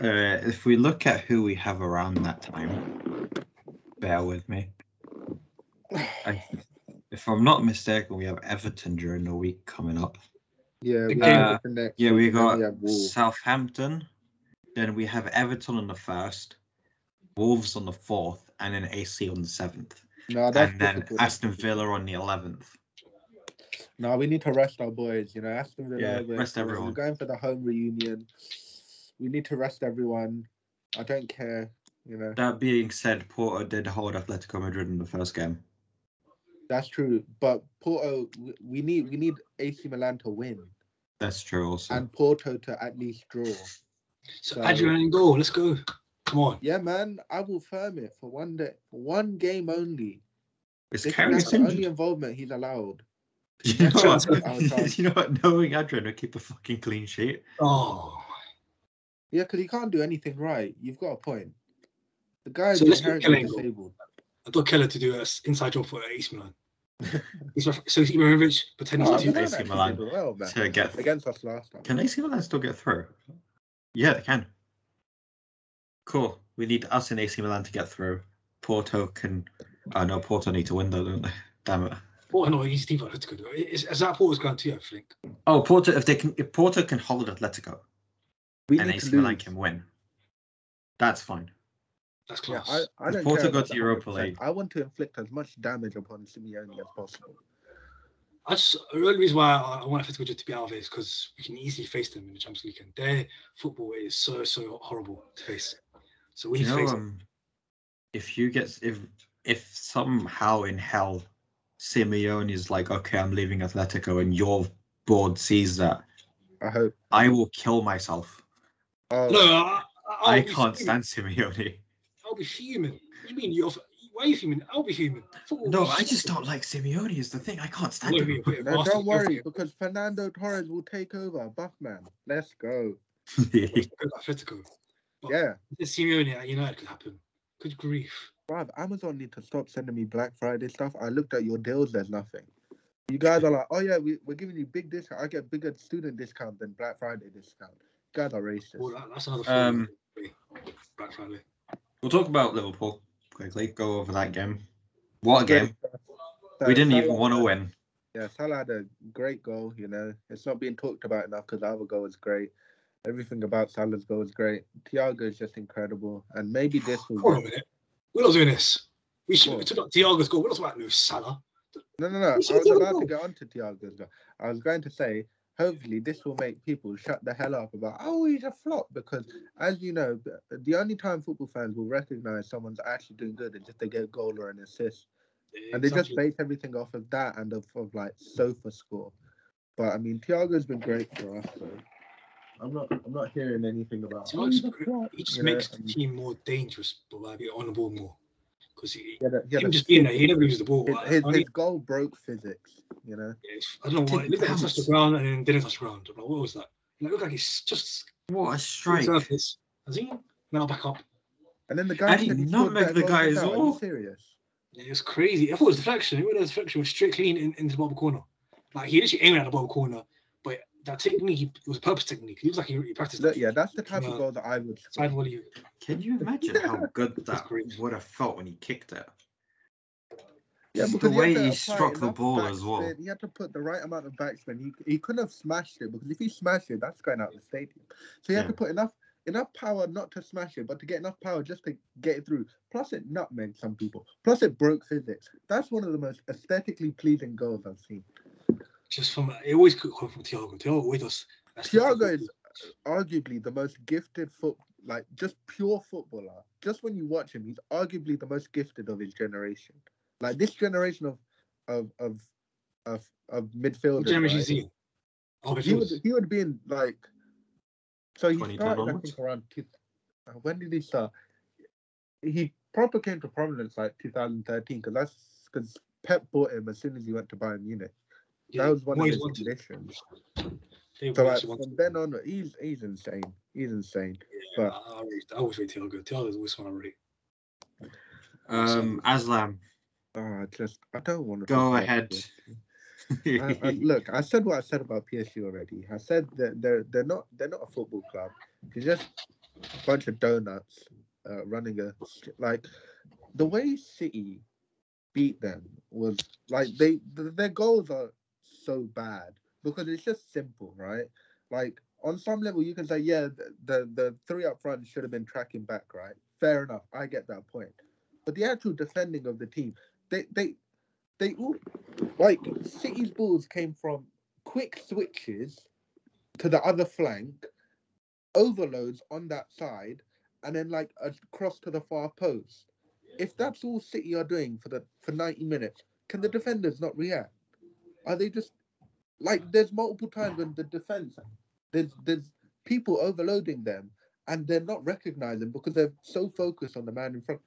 Uh, if we look at who we have around that time, bear with me. I, if I'm not mistaken, we have Everton during the week coming up. Yeah, we we Uh, next. Yeah, we got we. Southampton. Then we have Everton on the first, Wolves on the fourth, and then AC on the seventh. No, that's And then. Aston Villa on the eleventh. No, we need to rest our boys. You know, Aston Villa. Yeah, rest everyone. We're going for the home reunion. We need to rest everyone. I don't care. You know, That being said, Porto did hold Atletico Madrid in the first game. that's true. But Porto, we- we need we need AC Milan to win That's true also. and Porto to at least draw. So So- Adrian in goal. Let's go. Come on. Yeah, man, I will firm it for one day, for one game only. It's This Carrick the only [LAUGHS] involvement he's allowed. You know, what? [LAUGHS] you know what? Knowing Adrian will keep a fucking clean sheet. Oh. Yeah, because he can't do anything right. You've got a point. The guy is So let's inherently Kelly in goal. disabled. I got Kelleher to do an inside job for AC Milan. He's ref- so Ibrahimovic pretending Oh, to Milan do AC actually Milan did well, man. to get. Against us last time. Can AC Milan still get through? Yeah, they can. Cool. We need us and AC Milan to get through. Porto can. Oh no, Porto need to win though, don't they? [LAUGHS] Damn it. Porto, no, he's deep Atletico. Is, is that Porto's going too, I think? Oh, Porto. If they can, if Porto can hold Atletico We and need AC to Milan can win, that's fine. That's Yeah, class. I, I don't Before to care go to Europa League. I want to inflict as much damage upon Simeone as possible. I just the only reason why I, I want Atletico Madrid to be out of it is because we can easily face them in the Champions League, and their football is so so horrible to face. So we you know, face them. um, if you get if if somehow in hell Simeone is like, okay, I'm leaving Atletico, and your board sees that, I hope. I will kill myself. Oh, No, I, I'll I can't fuming. stand Simeone. I'll be human. What do you mean? You're why are you fuming? I'll be human. Football No, I shit. just don't like Simeone. Is the thing I can't stand Look him. no, bastard, don't worry, because Fernando Torres will take over. Buffman, let's go. [LAUGHS] Go Atletico. But Yeah, The Simeone at United could happen. Good grief. bruv, Amazon need to stop sending me Black Friday stuff. I looked at your deals, there's nothing. You guys are like, oh yeah, we, we're giving you big discount. I get bigger student discount than Black Friday discount. You guys are racist. Well, that, that's another Um, Black Friday. We'll talk about Liverpool quickly. Go over that game. What a game! stuff. We didn't Salah even want to win. Yeah, Salah had a great goal. You know, it's not being talked about enough because our goal was great. Everything about Salah's goal was great. Thiago is just incredible, and maybe this will. Hold on a minute. We're not doing this. We should we What? took out Thiago's goal. We're not talking about no Salah. No, no, no. I was should do about more. to get onto Thiago's goal. I was going to say, hopefully, this will make people shut the hell up about, oh, he's a flop. Because, as you know, the only time football fans will recognize someone's actually doing good is if they get a goal or an assist. And they just base everything off of that and of, of like sofa score. But I mean, Thiago's been great for us. So I'm not, I'm not hearing anything about. "Oh, Thiago's he's a great. flop," He just you know, makes the team more dangerous, but like be on the ball more. Because he, Yeah, that- yeah, him just being there, he never loses the ball. his, I- his, I, mean, his goal broke physics. You know. it's- I don't know why. Did Look like he touched the ground and then didn't touch the ground. I'm like, what was that? Like, look like he's just What a strike! surface. Has he? Now back up. And then the guy And he said he the guy goals as than that. Are well. serious? Yeah, it was crazy. I thought it was deflection. It was deflection. It was straight clean in, into the bottom corner. Like he literally aimed at the bottom corner, but that technique he, it was purpose technique. He looks like he, he practiced That- that. yeah, that's the type Yeah. of uh, goal that I would score. Side volley. Can you imagine how [LAUGHS] good that great. would have felt when he kicked it? Yeah, Just because the way to he struck the enough ball as well. He had to put the right amount of backspin. He he couldn't have smashed it because if he smashed it, that's going out of the stadium. So he had to put enough enough power not to smash it, but to get enough power just to get it through. Plus, it nutmegged some people. Plus, it broke physics. That's one of the most aesthetically pleasing goals I've seen. Just from it always could come from Thiago. Thiago always does. Thiago is arguably the most gifted foot, like just pure footballer. Just when you watch him, he's arguably the most gifted of his generation. Like this generation of of of of, of What midfielders. generation right? is he? Oh, he would he would be in like. So he 2010 started, I think, around. Two, uh, when did he start? He proper came to prominence like 2013 because that's because Pep bought him as soon as he went to Bayern Munich. Yeah, That was one of always his wanted. conditions. So like, from then on, he's he's insane. He's insane. Yeah, but- I, I, rate- I always rate Thiago. Thiago is always one I rate. Um, Aslam, Oh, I just I don't want to go ahead. I, I, [LAUGHS] look, I said what I said about PSG already. I said that they're they're not they're not a football club. They're just a bunch of donuts uh, running a like the way City beat them was like they th- their goals are so bad because it's just simple, right? Like on some level, you can say, yeah, the the, the three up front should have been tracking back, right? Fair enough, I get that point. But the actual defending of the team, they they they all like City's balls came from quick switches to the other flank, overloads on that side, and then like a cross to the far post. If that's all City are doing for the for 90 minutes, can the defenders not react? Are they just like there's multiple times when the defense there's there's people overloading them and they're not recognizing because they're so focused on the man in front.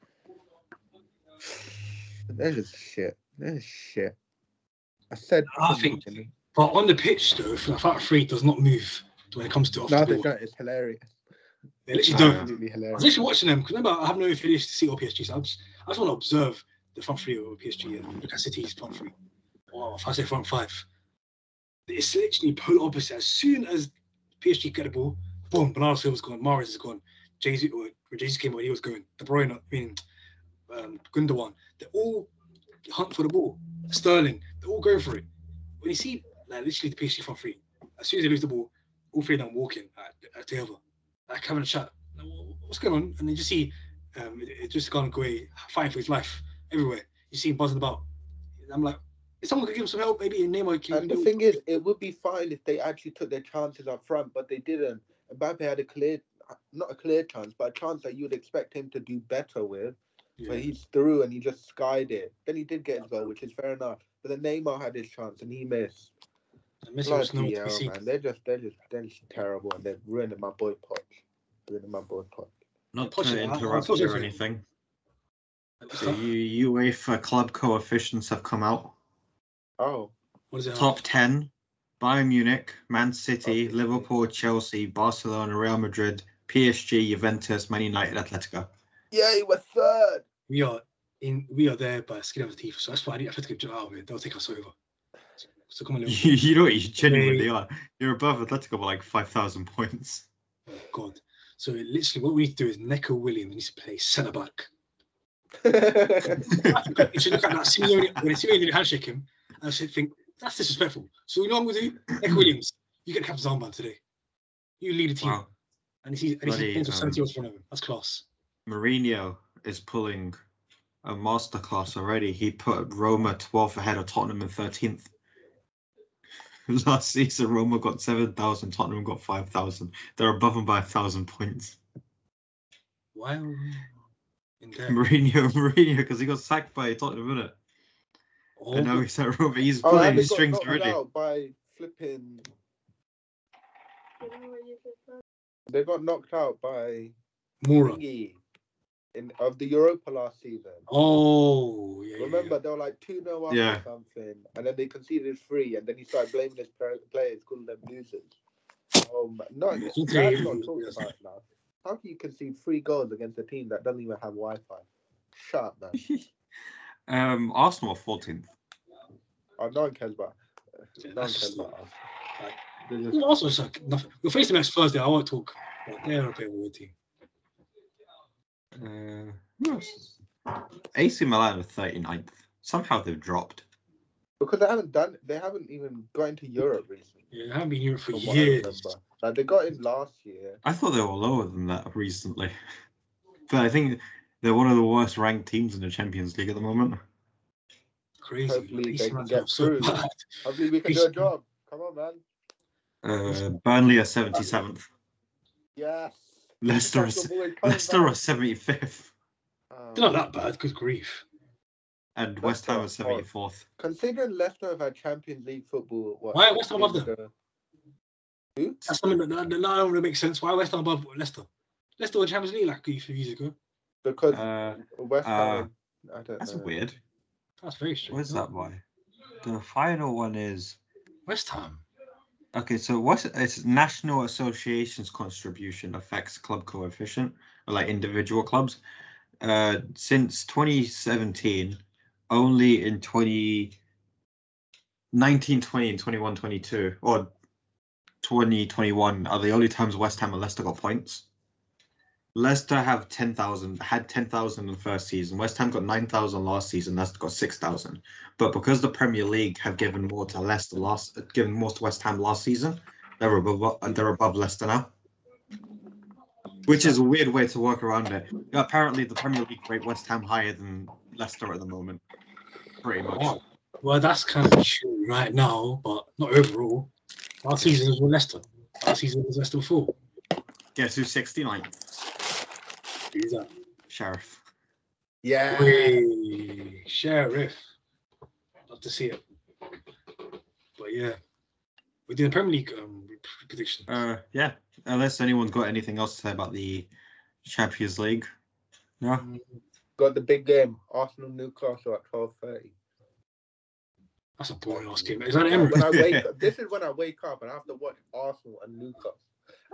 They're just shit. They're shit. I said. I think- But on the pitch, though, the front three does not move when it comes to off No, the they ball. don't. It's hilarious. They literally don't. Absolutely hilarious. I was actually watching them because remember I have no affiliation to City or PSG, so I just, I just want to observe the front three of PSG and look at City's front three. Or if I say front five, it's literally polar opposite. As soon as PSG get the ball, boom, Bernardo Silva's gone, Mahrez is gone, Jesus or Jesus came when he was going, De Bruyne, I mean, um, Gundogan, they all hunt for the ball. Sterling, they're all going for it. When you see like literally the PSG front three, as soon as they lose the ball, all three of them walking at, at the other, like having a chat. What's going on? And then you see um, it, it just gone great, fighting for his life everywhere. You see him buzzing about. I'm like, if someone could give him some help, maybe in Neymar can. And the thing is, it would be fine if they actually took their chances up front, but they didn't. And Mbappe had a clear, not a clear chance, but a chance that you'd expect him to do better with. yeah. But he's through and he just skied it. Then he did get his goal, which is fair enough. But then Neymar had his chance and he missed. And Messi Bloody nowhere to be hell, man. They're just, they're just, they're just terrible, and they're ruining my boy Poch. Ruining my boy Poch. Not Push to it, I'll- I'll interrupt you or anything. What's The UEFA club coefficients have come out. Oh, What is it? Top 10 Bayern Munich, Man City, Okay. Liverpool, Chelsea, Barcelona, Real Madrid, PSG, Juventus, Man United, Atletico. yeah, he was third. We are in. We are there by the skin of the teeth. So that's why I need to get out of it. They'll take us over. So come on, [LAUGHS] You, you know what you genuinely are. You're above Atletico by like 5,000 points. Oh, God. So literally, what we need to do is Neco Williams needs to play centre back. [LAUGHS] you should look at that Simeone when Simeone did handshake him. I should think that's disrespectful. So you know what I'm gonna do? Neco Williams, you get the captain's armband today. You lead the team, Wow. and he's and he's to um, 70 years in front of him. That's class. Mourinho is pulling a masterclass already. He put Roma 12th ahead of Tottenham in 13th. [LAUGHS] Last season, Roma got 7,000, Tottenham got 5,000. They're above them by 1,000 points. We Mourinho, [LAUGHS] Mourinho, because he got sacked by Tottenham, innit? Oh, And now he's at Roma. He's oh, pulling his strings already. out by flipping. They got knocked out by thingy in of the Europa last season. Oh, yeah. yeah, Remember, they were like 2 0 up Yeah. or something, and then they conceded three, and then he started blaming his players, calling them losers. Um, no, Yeah, that's not talking about now. How can you concede three goals against a team that doesn't even have Wi Fi? Shut up, man. [LAUGHS] Um, Arsenal are 14th. Oh, no one cares about Yeah, No one that's cares just about not- us. like- They're just- Also, it's like nothing. We'll face them next Thursday. I won't talk. But they're a bit of a weird team. Uh, who? AC Milan are 39th. Somehow they've dropped. Because they haven't done, they haven't even got into Europe recently. Yeah, they haven't been here for from what I years. remember. Like they got in last year. I thought they were lower than that recently. [LAUGHS] But I think they're one of the worst ranked teams in the Champions League at the moment. Crazy. Hopefully Like, they AC can get are so through. bad. Hopefully we can do a job. Come on, man. Uh, Burnley are 77th. Yes. Leicester are, Newcastle boys Leicester are 75th. Um, They're not that bad. Good grief. And West Ham are Leicester are 74th. Considering Leicester have had Champions League football, what, Why are West Ham above them? ago? Who? That's something that, that, that don't really make sense. Why West Ham above Leicester? Leicester were Champions League like a few years ago. Because Uh, West Ham. I don't that's know. weird. That's very strange. Where's that by? The final one is West Ham. okay. So what's it's National Association's contribution affects club coefficient or like individual clubs. Uh, since 2017, only in 20, 19, 20, and 21, 22, or 2021 are the only times West Ham and Leicester got points. Leicester have 10,000, had 10,000 in the first season. West Ham got 9,000 last season. Leicester got 6,000. But because the Premier League have given more to Leicester last, given more to West Ham last season, they're above, they're above Leicester now. Which is a weird way to work around it. Apparently, the Premier League rate West Ham higher than Leicester at the moment. Pretty much. Well, that's kind of true right now, but not overall. Last season was with Leicester. Last season was Leicester four. Guess who's 69? Who's that? Sheriff. Yeah. Way, Sheriff. Love to see it. But yeah, we did a Premier League um, prediction. Uh, yeah. Unless anyone's got anything else to say about the Champions League. No. Got the big game. Arsenal Newcastle at twelve thirty. That's a boring ass game. Is that When Emirates? I wake [LAUGHS] up, this is when I wake up and I have to watch Arsenal and Newcastle.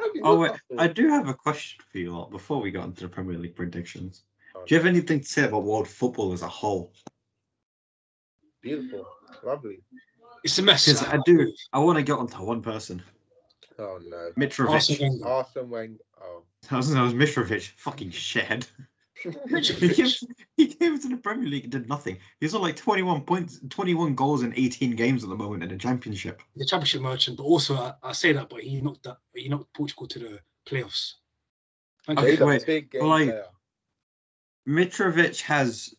How can Oh wait, I do have a question for you lot before we go into the Premier League predictions. Oh, Do you have anything to say about world football as a whole? Beautiful, lovely. It's a mess. Because I do, I want to get onto one person, Oh no, Mitrovic. Arsene Wenger. Arsene Wenger. Oh, [LAUGHS] I was, I was Mitrovic, fucking shithead. [LAUGHS] he, came, he came to the Premier League and did nothing. He's on like 21 points, 21 goals in 18 games at the moment in the Championship. the championship merchant, but also I, I say that, but he knocked that he knocked Portugal to the playoffs. Thank Okay, he's you. wait, big game well, I- player. Mitrovic has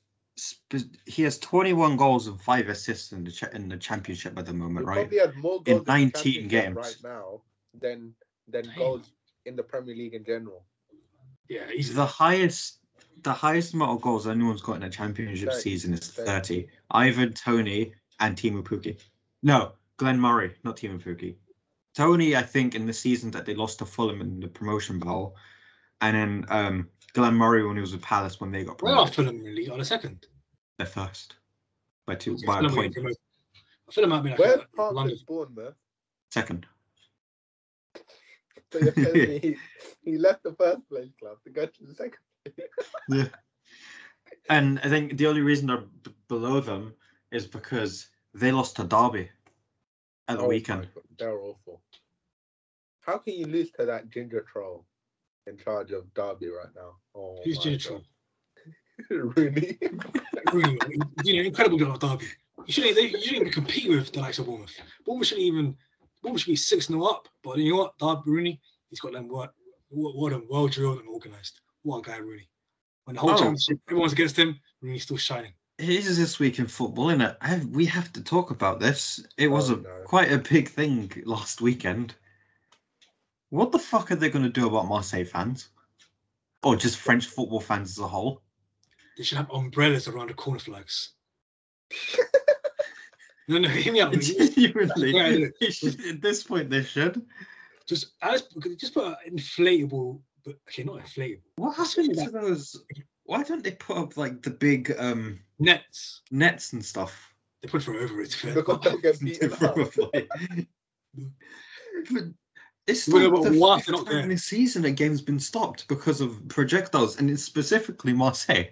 he has 21 goals and five assists in the cha- in the championship at the He moment, right? probably has more goals in 19 Championship games. right now than than Damn. goals in the Premier League in general. Yeah, He's he's the highest the highest amount of goals anyone's got in a championship Thirty. season is Thirty. 30. Ivan Toney and Teemu Pukki. No, Glenn Murray, not Teemu Pukki. Toney, I think, in the season that they lost to Fulham in the promotion battle, and then um, Glenn Murray when he was with Palace when they got where are promoted. Fulham in the league on a second. They're first by two Yeah, by a Fulham point. might be- I feel it might be like Where's a, Parker's London. Bournemouth? Second. [LAUGHS] So you're telling [LAUGHS] me he, he left the first place club to go to the second. Yeah. And I think the only reason they're b- below them is because they lost to Derby at the Oh weekend. They're awful. How can you lose to that ginger troll in charge of Derby right now? Oh Who's Ginger God. Troll? [LAUGHS] Rooney. [LAUGHS] Rooney, you know, incredible goal at Derby. You shouldn't, they, you shouldn't even compete with the likes of Bournemouth. Bournemouth shouldn't even, Bournemouth should be 6 0 up. But you know what? Derby Rooney, he's got them what, what, what a well drilled and organised. What a guy, Rooney. When the whole Oh. championship, everyone's against him, and he's still shining. It is this week in football, isn't it? I, we have to talk about this. It was Oh, a no. quite a big thing last weekend. What the fuck are they going to do about Marseille fans? Or just French football fans as a whole? They should have umbrellas around the corner flags. no, no, hear me out. [LAUGHS] Genuinely, Yeah, yeah. they should- at this point, they should. Just, as, just put an inflatable, but okay, not inflatable, What That's happened really to those? Why don't they put up like the big um nets. nets and stuff? They put it for over it. Because they'll [LAUGHS] get beaten up. Probably. but it's Well, like but the why fifth not time there? this season a game's been stopped because of projectiles, and it's specifically Marseille.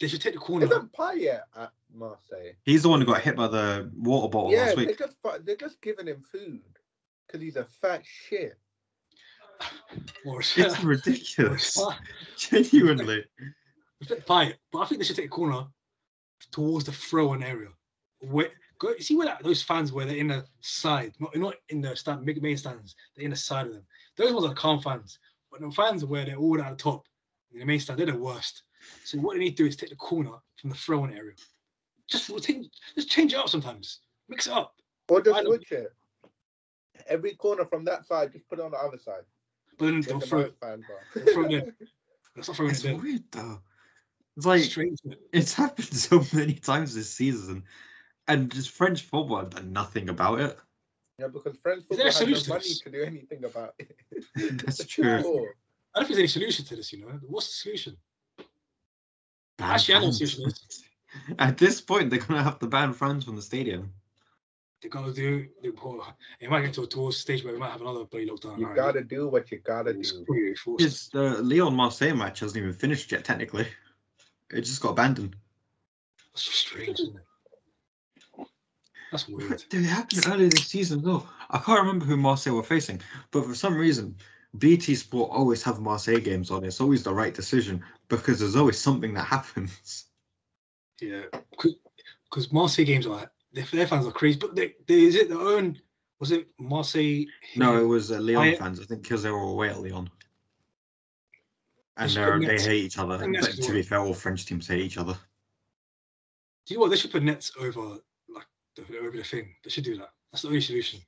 They should take the corner. Isn't Payet at Marseille? He's the one who got hit by the water bottle Yeah, last they week. just they're just giving him food because he's a fat shit. Or, It's [LAUGHS] ridiculous. Genuinely. [LAUGHS] buy it, but I think they should take a corner towards the throw-in area. Where go see where that, those fans were? They're in the side, not not in the stand, big main stands. They're in the side of them. Those ones are calm fans, but the fans where they're all at the top in the main stand, they're the worst. So what they need to do is take the corner from the throw-in area. Just take, just change it up sometimes. Mix it up. Or just I switch it. Every corner from that side, just put it on the other side. But then Where they'll the throw it. fans are. They'll throw it. That's not throwing It's it in. weird though. It's like Straight into it. it's happened [LAUGHS] so many times this season, and just French football have done nothing about it. Yeah, because French football a has solution no money to do anything about it. [LAUGHS] [LAUGHS] That's true. Sure. I don't think there's any solution to this. You know, what's the solution? Ban Actually, I know fans. what solution is. At this point, they're gonna have to ban fans from the stadium. They gotta do. They, it might get to a towards stage where we might have another bloody lockdown. You Alright, gotta do what you gotta it's do. pretty forced. It's the Lyon Marseille match hasn't even finished yet. Technically, it just got abandoned. That's so strange, isn't it? That's weird. Dude, it happened earlier this season though. I can't remember who Marseille were facing, but for some reason, BT Sport always have Marseille games on. It's always the right decision because there's always something that happens. Yeah, because Marseille games are their, their fans are crazy, but they, they is it their own? Was it Marseille? No, it was uh, Lyon I- fans. I think because they were away at Lyon. And they're, good they nets. hate each other. But to be fair, all French teams hate each other. Do you know what? They should put nets over like the, over the thing. They should do that. That's the only solution.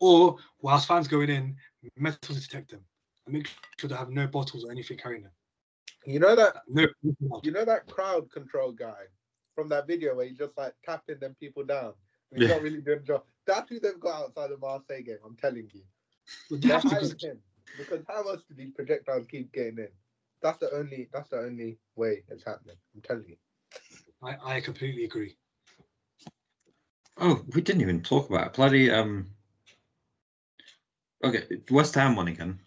Or whilst fans going in, metal to detect them and make sure they have no bottles or anything carrying them. You know that No. you know that crowd control guy from that video where he's just like tapping them people down. He's Yeah. not really doing the job. That's who they've got outside the Marseille game. I'm telling you. But they They're have to hiring because him because how else do these projectiles keep getting in? That's the only. That's the only way it's happening. I'm telling you. I, I completely agree. Oh, we didn't even talk about it. Bloody um. Okay, West Ham won again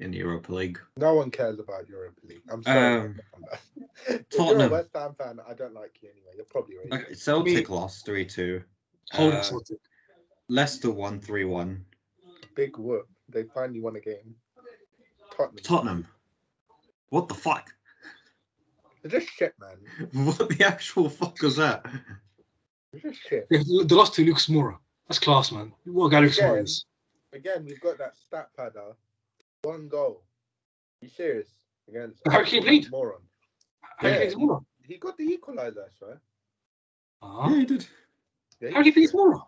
in the Europa League. No one cares about Europa League. I'm sorry. Um, [LAUGHS] if you're a Tottenham. West Ham fan, I don't like you anyway. You're probably right. Okay, Celtic lost three two. Hold Uh, Celtic. Leicester won three one. Big whoop. They finally won a game. Tottenham. Tottenham. What the fuck? They're just shit, man. [LAUGHS] What the actual fuck was that? They're just shit. They they lost to Lucas Moura. That's class, man. What a guy Lucas Moura is. Again, we've got that stat padder. One goal. You serious? against [LAUGHS] Harry Kane played? Moron. Harry Yeah. Kane's He got the equalizer, I swear. Ah, Yeah, he did. Yeah, Harry Kane plays Mora.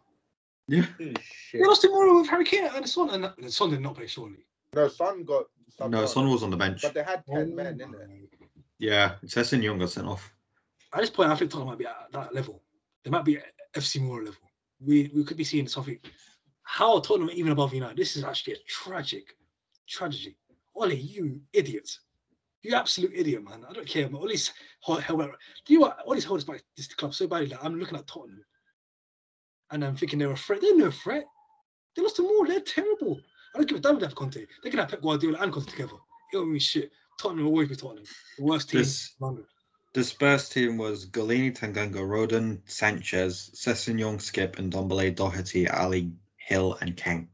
Yeah. he- They lost to Mora with Harry Kane and Son, and and Son did not play surely. No, Son got subbed No, on, Son was on the bench. But they had Oh, ten men in it. my. Yeah, Sessegnon got sent off. At this point, I think Tottenham might be at that level. They might be at FC Mora level. We we could be seeing something. How are Tottenham even above United? This is actually a tragic tragedy. Ole, you idiot. You absolute idiot, man. I don't care. Man. Ole's held, held back. Do you know what? Ole's held us back this club so badly. Like, I'm looking at Tottenham and I'm thinking they're a threat. They're no threat. They lost to more. They're terrible. I don't give a damn if they have Conte. They can have Pep Guardiola and Conte together. It don't mean shit. Tottenham will always be Tottenham. The worst team This- in London. The Spurs team was Gollini, Tanganga, Rodon, Sanchez, Sessegnon, Skipp, and Dombele, Doherty, Alli, Gil, and Kane.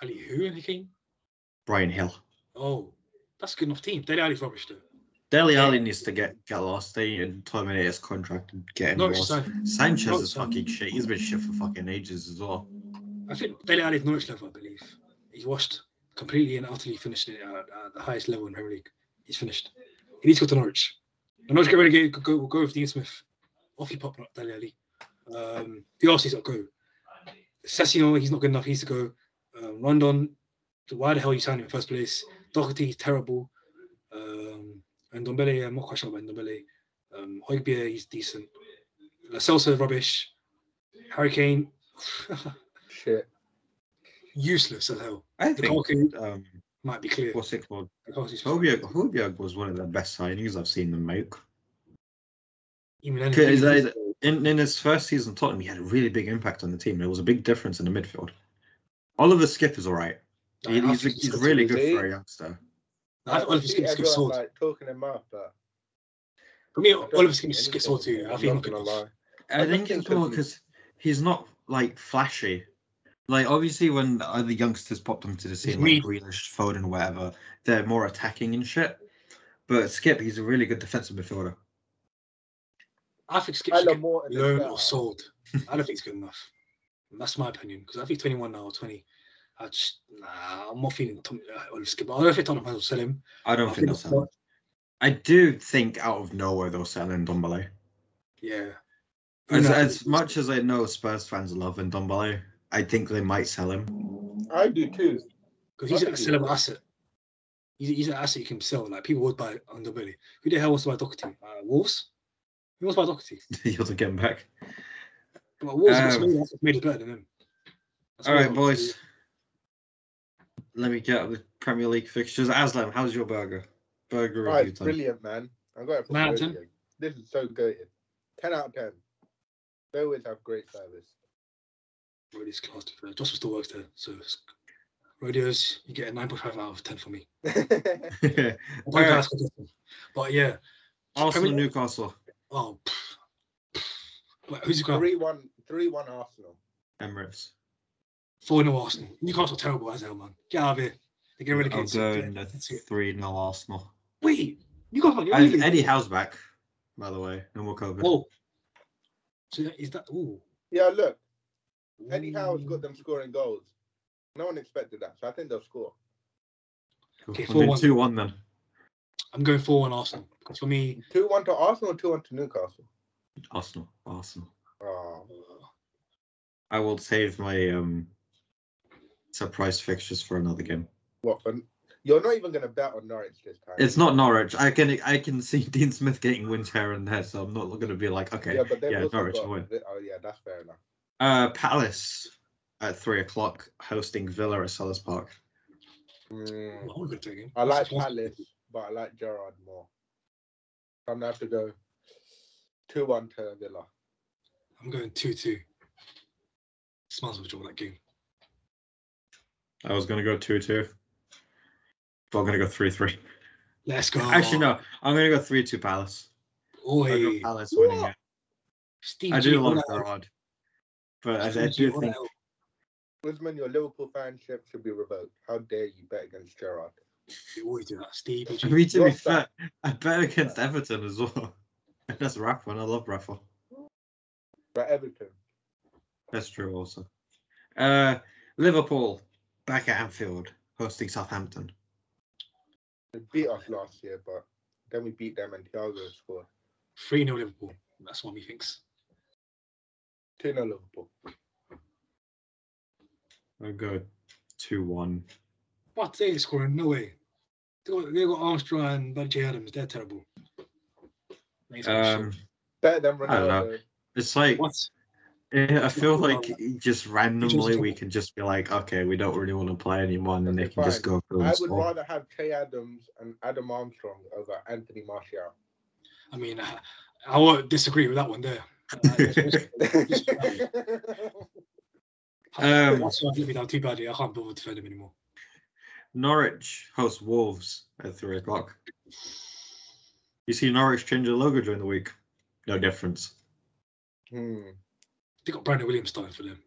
Alli, who and came? Bryan Gil. Oh, that's a good enough team. Dele Alli's rubbish though. Dele Alli needs to get get lost. They and terminate his contract and get him Norwich lost. Sanchez Norwich is side. fucking shit. He's been shit for fucking ages as well. I think Dele Alli's Norwich level, I believe. He's washed completely and utterly finished it at, at the highest level in Premier League. He's finished. He needs to go to Norwich. When Norwich get relegated, go, go, go with Dean Smith. Off he pop Dele Alli. Um, else needs to go? Sessegnon, he's not good enough. He's to go. Um, Rodon, why the hell you signed in the first place? Doherty, he's terrible. Um, and Dombele, I'm not quite sure about Dombele. Um, Højbjerg, he's decent. Lo Celso, rubbish. Hurricane, [LAUGHS] Shit. useless as hell. I The think um, might be clear. what's it called? Højbjerg, Højbjerg was one of the best signings I've seen them make. even that- In in his first season, at Tottenham, he had a really big impact on the team. There was a big difference in the midfield. Oliver Skipp is all right. He, I he's think he's really good for a youngster. I think Oliver see Skipp's gets everyone, sold. like talking him up, but For me, I don't Oliver think Skipp's gets anything too. I think I'm not good not enough. gonna lie. I, I think think it's more because he's not like flashy. Like obviously, when other youngsters popped onto the scene, like Reed. Grealish, Foden, whatever, they're more attacking and shit. But Skipp, he's a really good defensive midfielder. I think Skipp should love get more in the loaned setup. or sold. I don't think it's good [LAUGHS] enough. That's my opinion because I think 21 now or 20. I just nah, I'm not feeling Tom, uh, Oliver Skipp. I don't know if Tottenham will sell him. I don't I think think they'll sell him. I do think out of nowhere they'll sell in Dombele. Yeah. As, Una- as much as I know Spurs fans love Ndombele, I think they might sell him. I do too. because he's I a think he sellable asset. He's, he's an asset you can sell. Like people would buy Ndombele. Who the hell wants to buy Doherty? Uh, Wolves. Who wants to buy Doherty? He'll get him back. But Wolves Um, made, made it better than him. That's All what right, boys. Let me get the Premier League fixtures. Aslam, how's your burger? Burger review it's time. brilliant, man. I got it from Nine out of Godian. This is so good. Ten out of ten. They always have great service. Rodeo's class. to be fair. Joshua still works there, so it's- Rodeo's you get a 9.5 out of 10 for me. All right. pass for Justin. But yeah, Arsenal, Premier- Newcastle, oh, pff, pff. Wait, who's you got? three one, three one Arsenal. Emirates. Four no Arsenal. Newcastle terrible as hell, man. Get out of here. They're getting I'll relegated. go so- in yeah, the 3 0 Arsenal. Wait, Newcastle. You're And relegated. Eddie Howe's back, by the way. No more COVID. Oh, So is that? Ooh. Yeah, look, Eddie Howe's got them scoring goals. No one expected that, so I think they'll score. Okay, We'll 4-1. 2 1 then. I'm going four one Arsenal because for me, Two one to Arsenal, two one to Newcastle. Arsenal. Arsenal. Oh, I will save my um surprise fixtures for another game. what fun! You're not even gonna bet on Norwich this time. It's not Norwich. I can I can see [LAUGHS] Dean Smith getting wins here and there, so I'm not going to be like, okay, yeah, but yeah, Norwich got, win. Oh yeah, that's fair enough. Uh, Palace at three o'clock hosting Villa at Selhurst Park. Mm, I'm going to take him. I like That's Palace, but I like Gerrard more. I'm gonna have to go two one to Villa. I'm going two two. Smells of a draw that game. I was going to go two two, but I'm going to go three three. Let's go. Actually, no, I'm going to go three two Palace. I go Oi, Palace winning What? it. Steve I G, do what love the hell? Gerrard, but I, I Steve G, do what the think hell? Your Liverpool fanship should be revoked. How dare you bet against Gerrard? You always do that, Steve. [LAUGHS] I mean, to be fair. I bet against Everton as well. [LAUGHS] That's Rafa, and I love Rafa. But Everton. That's true also. Uh, Liverpool back at Anfield hosting Southampton. They beat us last year, but then we beat them and Thiago scored. 3 0 Liverpool. That's what he thinks. 2 0 Liverpool. I'll go 2 1. What? They ain't scoring. No way. They got, they got Armstrong and Bungie Adams. They're terrible. They ain't scoring Um. Better than Ronaldo. I don't know. It's like, What? Eh, I feel like just randomly we can just be like, okay, we don't really want to play anymore, and then they Okay, can just go through I would score. rather have Che Adams and Adam Armstrong over Anthony Martial. I mean, I, I won't disagree with that one there. [LAUGHS] Um, That's why I let me down too badly. I can't bother to defend him anymore. Norwich host Wolves at 3 o'clock. You see Norwich change their logo during the week? No difference. hmm. They got Brandon Williams starting for them.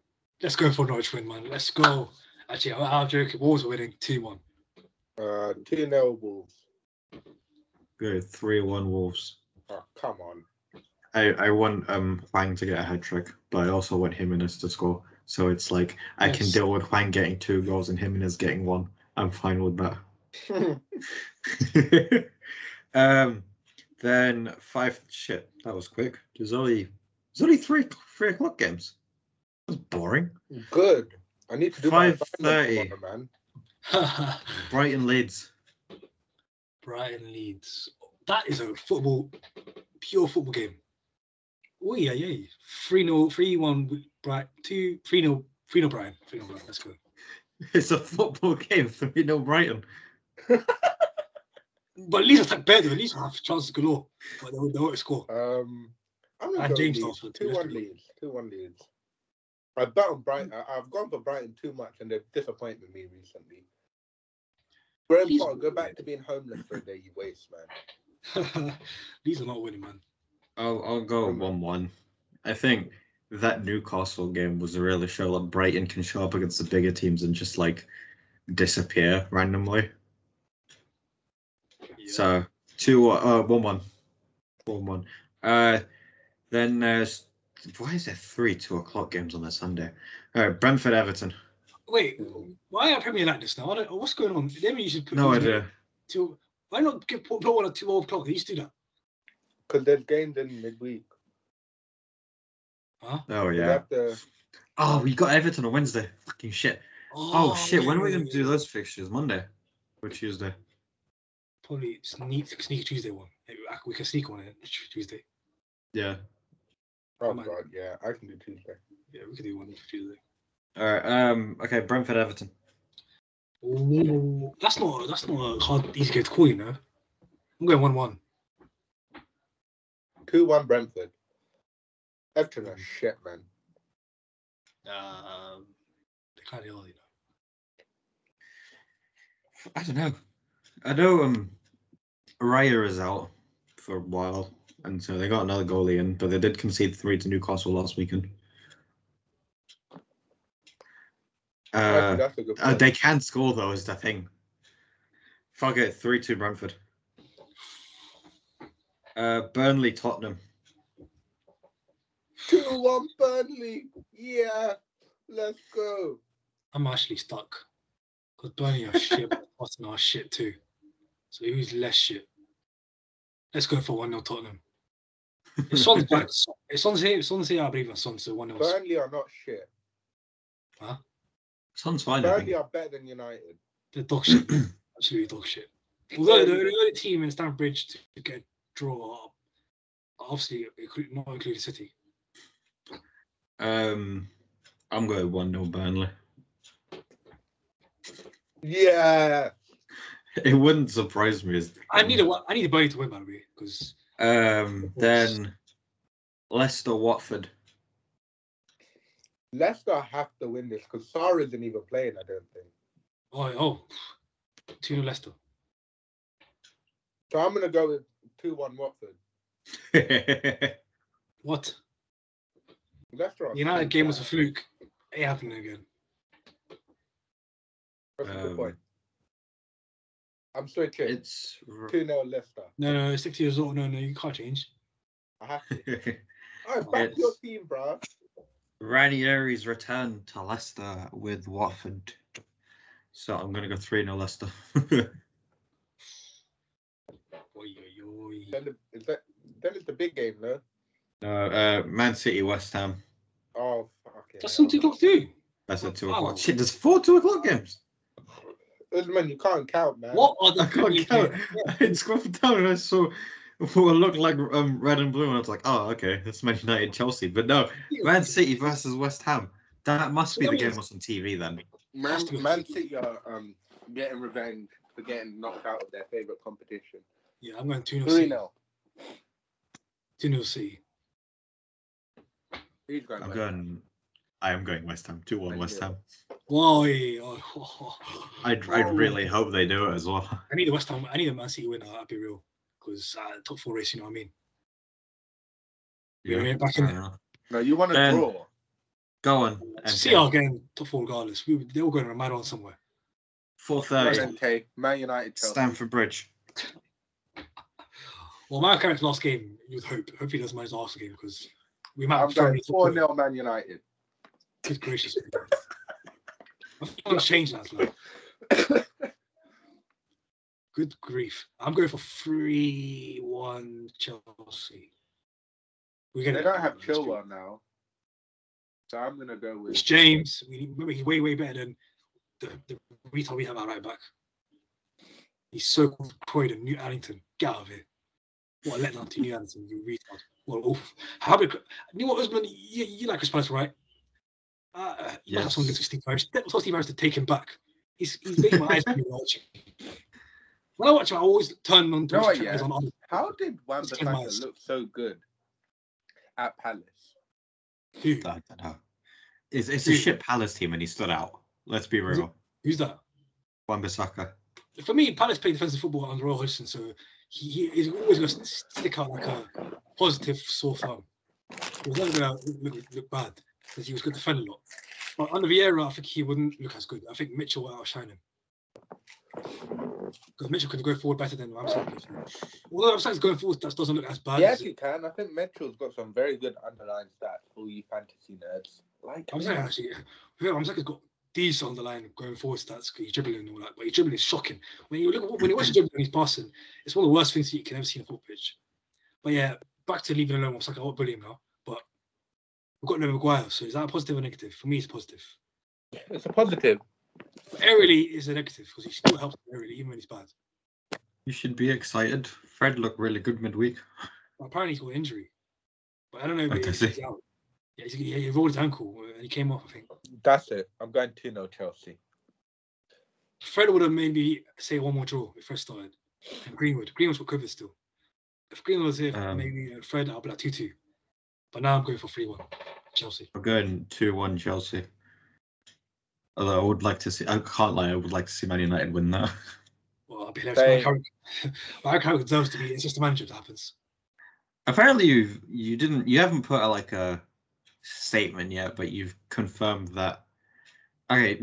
Let's go for Norwich win, man. Let's go. Actually, I'm, I'm joking. Wolves are winning 2 1. uh, 2 0 Wolves. Good 3 1 Wolves. Oh, come on. I, I want um Hwang to get a hat trick, but I also want Jimenez to score. So it's like I can deal with Hwang getting two goals and Jimenez getting one. I'm fine with that. [LAUGHS] [LAUGHS] um, then five. Shit, that was quick. There's only there's only three three o'clock games. That was boring. Good. I need to do my 5:30. man. [LAUGHS] Brighton Leeds. Brighton Leeds. That is a football, pure football game. Oh, yeah, yeah. 3 0, 3 1, Brighton, 2, 3 0, 3 0 Brighton. 3 0 Brighton. Let's go. [LAUGHS] It's a football game for me, no Brighton. [LAUGHS] But at least attack better. At least have chances galore. But they, won't- they won't score. Um, I'm not going And to go James Leeds. 2 1 let's Leeds. 2 1 Leeds. I bet on Brighton. I- I've gone for Brighton too much and they've disappointed me recently. Graham He's Potter, go back to being homeless for a day, you waste, man. [LAUGHS] These are not winning, man. I'll I'll go one one. I think that Newcastle game was a really show that Brighton can show up against the bigger teams and just like disappear randomly. Yeah. So two uh one one. One one. Uh then uh, there's why is there three two o'clock games on a Sunday? Alright, Brentford Everton. Wait, why are Premier like this now? I don't, what's going on? Maybe you should put No idea. Two, why not give put, put one at 12 o'clock? They used to do that. Because there's games in midweek. Huh? Oh yeah. to, uh, Oh, we got Everton on Wednesday. Fucking shit. Oh, oh shit, when are we gonna do those fixtures? Monday or Tuesday? Probably sneak, sneak Tuesday one. We can sneak on it Tuesday. Yeah. Oh might- god, yeah, I can do Tuesday. Yeah, we could do one for Tuesday. Alright, um okay, Brentford Everton. Ooh, that's not that's not a hard easy game to call, you know. I'm going one one. 2 1 Brentford. Everton are shit, man. Um, they kind of are, you know. I don't know. I know um Raya is out for a while, and so they got another goalie in, but they did concede three to Newcastle last weekend. Uh, that's a good uh, they can score though, is the thing. Fuck it, three two Brentford. Uh, Burnley Tottenham. 2 1 Burnley. Yeah, let's go. I'm actually stuck. Because Burnley are shit, but [LAUGHS] Tottenham are shit too. So who's less shit? Let's go for 1 0 Tottenham. It's Son's back. It's Son's here. Son's here, I believe, in Son. So 1 0. Burnley are not shit. Sounds fine. I Burnley think. are better than United. They're dog shit. [CLEARS THROAT] Absolutely dog shit. Although they're the only team in Stamford Bridge to get draw up. Obviously, not including City. Um, I'm going one 0 Burnley. Yeah. [LAUGHS] It wouldn't surprise me. As I need a I need a Burnley to win, by the way, because Um, then Leicester Watford. Leicester have to win this because Sarah isn't even playing, I don't think. oh oh, two 0 Leicester. So I'm going to go with 2 1 Watford. [LAUGHS] What? Leicester are The United so game was a fluke. It happened again. That's a good Um, point. I'm switching. it's 2 0 Leicester. No, no, sixty years old. No, no, you can't change. I have to. [LAUGHS] I back It's- your team, bro. Ranieri's return to Leicester with Watford. So I'm gonna go three 0 Leicester. [LAUGHS] Oi. Then is that then it's the big game, no? No, uh, Man City, West Ham. Oh fuck it. That's some two o'clock too. That's at two o'clock. Shit, there's four two o'clock games. Man, you can't count, man. What are the I can't count. I didn't scroll down and I saw what looked like um, red and blue, and I was like, oh, okay, that's Man United Chelsea. But no, Man City versus West Ham. That must be the game that's on TV then. Man, Has to be Man City. City are um getting revenge for getting knocked out of their favorite competition. Yeah, I'm going 2 0 Three City. 0 2 0 City. Who's going? I'm West? going. I am going West Ham. Two one West. Ham. Why? Oh, [LAUGHS] I'd, I'd really hope they do it as well. I need the West Ham. I need the Man City winner. I'll be real, because uh, top four race. You know what I mean? Yeah, yeah, back in fair it. No, you want to Ben. draw. Go on. City MK. are getting top four regardless. We, they're all going to a mad on somewhere. Four thirty. Okay, Man United. Chelsea. Stamford Bridge. [LAUGHS] Well, my Carrick's last game, you'd hope. Hopefully, he doesn't manage the last game because we might I'm have going four top 0 Man United. Good gracious. I'm gonna change that. Like. Good grief. I'm going for 3 1 Chelsea. We're gonna they don't have Chilwell now, so I'm gonna go with. It's. James. We remember he's way, way better than the, the retard we have at right back. He's so called Croydon, New Addington. Get out of here. What a letdown to New Addington, you retard. Well, oof. How big, you know what, Usman? You, you like Chris Palace, right? Uh, you yes. have someone Yes. to Steve Harris. That was Steve Harris to take him back. He's, he's making my eyes when watching. When I watch him, I always turn on to You his yeah? on. How did Wan It's ten miles. Look so good at Palace? Who? I don't know. It's, it's a shit Palace team and he stood out. Let's be Is it- real. Who's that? Wan-Bissaka. for me, Palace played defensive football under Roy Hodgson, so he, he he's always going to stick out like a positive sore thumb. He was never going to look, look, look bad because he was good to defend a lot. But under Vieira, I think he wouldn't look as good. I think Mitchell will outshine him. Because Mitchell could go forward better than could. Although Ramsdale's going forward, that doesn't look as bad. Yes, as you can. I think Mitchell's got some very good underlying stats for you fantasy nerds. Like, I'm saying actually, Ramsdale's got these underlying going forward stats. He's dribbling and all that, but his dribbling is shocking. When you look when you watch dribbling and he's passing, it's one of the worst things that you can ever see in a football pitch. But yeah, back to leaving alone Ramsdale. I won't bully him now, we've got no Maguire. So is that a positive or negative? For me, it's positive. it's a positive. But aerially is a negative because he still helps aerially even when he's bad. You should be excited. Fred looked really good midweek. But apparently he's got an injury, but I don't know if Oh, he's, does he? out. Yeah, he's, he, he rolled his ankle and he came off. I think That's it. I'm going 2 0 Chelsea. Fred would have maybe say one more draw if Fred started. And Greenwood, Greenwood's got COVID still. If Greenwood was here, Um, maybe uh, Fred, I'll be like two two. But now I'm going for three one, Chelsea. I'm going 2 1 Chelsea. Although I would like to see, I can't lie, I would like to see Man United win that. Well, I'll be hilarious. Same. Mark Carrick, Mark Carrick deserves to be. It's just a manager that happens. Apparently, you've you didn't you haven't put a, like a statement yet, but you've confirmed that. Okay,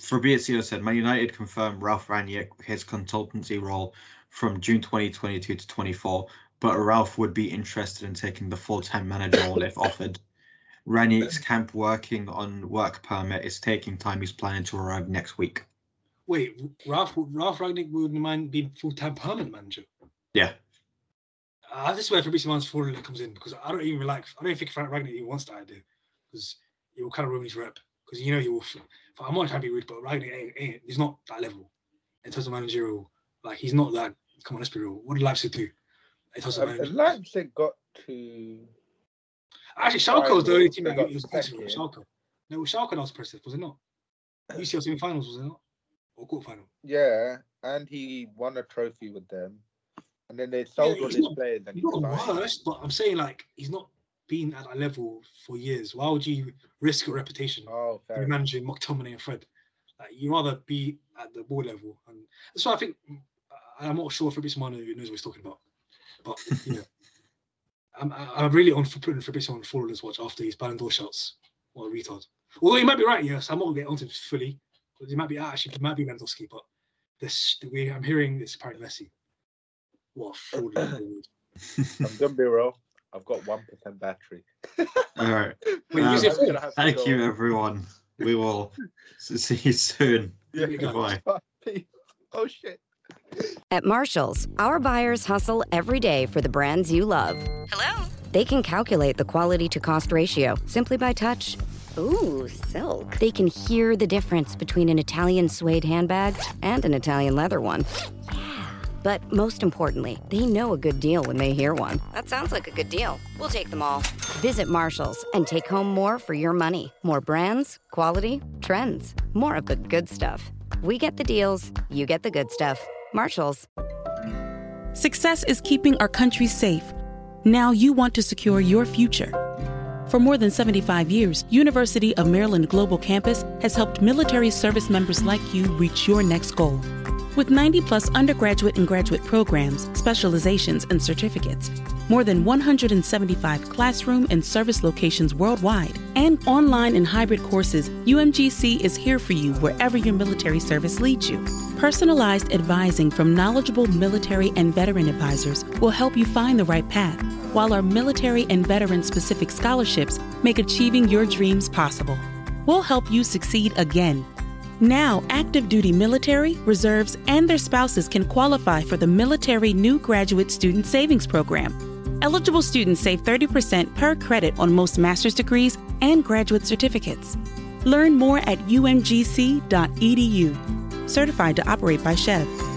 Fabrizio said Man United confirmed Ralph Rangnick his consultancy role from June 2022 to 24, but Ralph would be interested in taking the full-time manager role if offered. Rangnick's [LAUGHS] camp working on work permit is taking time. He's planning to arrive next week. Wait, Ralph Ralph Rangnick wouldn't mind being full time permanent manager. Yeah, I just this is where Fabrizio Man's comes in because I don't even like. I don't think Frank Rangnick even wants that idea because it will kind of ruin his rep. Because you know he will. I'm not trying to be rude, but Rangnick ain't, ain't. He's not that level in terms of managerial. Like he's not that. Come on, let's be real. What did Leipzig do? Of Um, managerial? Leipzig got to. Actually, Schalke was the only team that got was impressive. second. Schalke. No, Schalke was impressive, was it not? UCL semi-finals, was it not? Or quarterfinal? Yeah, and he won a trophy with them. And then they sold all he's his not- players and He's not the worst, but I'm saying like he's not been at that level for years. Why would you risk your reputation? Oh, fair. managing McTominay and Fred. Like, you rather be at the board level, and that's why I think I'm not sure if Fabrizio Romano knows what he's talking about. But [LAUGHS] you know, I'm, I'm really on for putting Fabrizio on the forward watch after his Ballon d'Or shots. What a retard! Although he might be right, yes, I'm not gonna get onto him fully. But he might be actually, he might be Lewandowski, but this the way I'm hearing it's apparently Messi. What a fraud! [COUGHS] I'm gonna be real. I've got one percent battery. [LAUGHS] all right. Wait, Um, use your I'm phone. gonna have to Thank go. you, everyone. We will [LAUGHS] see you soon. Yeah, There you go. Goodbye. Oh shit. At Marshalls, our buyers hustle every day for the brands you love. Hello? They can calculate the quality to cost ratio simply by touch. Ooh, silk. They can hear the difference between an Italian suede handbag and an Italian leather one. But most importantly, they know a good deal when they hear one. That sounds like a good deal. We'll take them all. Visit Marshalls and take home more for your money. More brands, quality, trends, more of the good stuff. We get the deals, you get the good stuff. Marshalls. Success is keeping our country safe. Now you want to secure your future. For more than 75 years, University of Maryland Global Campus has helped military service members like you reach your next goal. With 90 plus undergraduate and graduate programs, specializations, and certificates, more than 175 classroom and service locations worldwide, and online and hybrid courses, UMGC is here for you wherever your military service leads you. Personalized advising from knowledgeable military and veteran advisors will help you find the right path, while our military and veteran specific scholarships make achieving your dreams possible. We'll help you succeed again. Now, active duty military, reserves, and their spouses can qualify for the Military New Graduate Student Savings Program. Eligible students save 30% per credit on most master's degrees and graduate certificates. Learn more at umgc.edu. Certified to operate by SCHEV.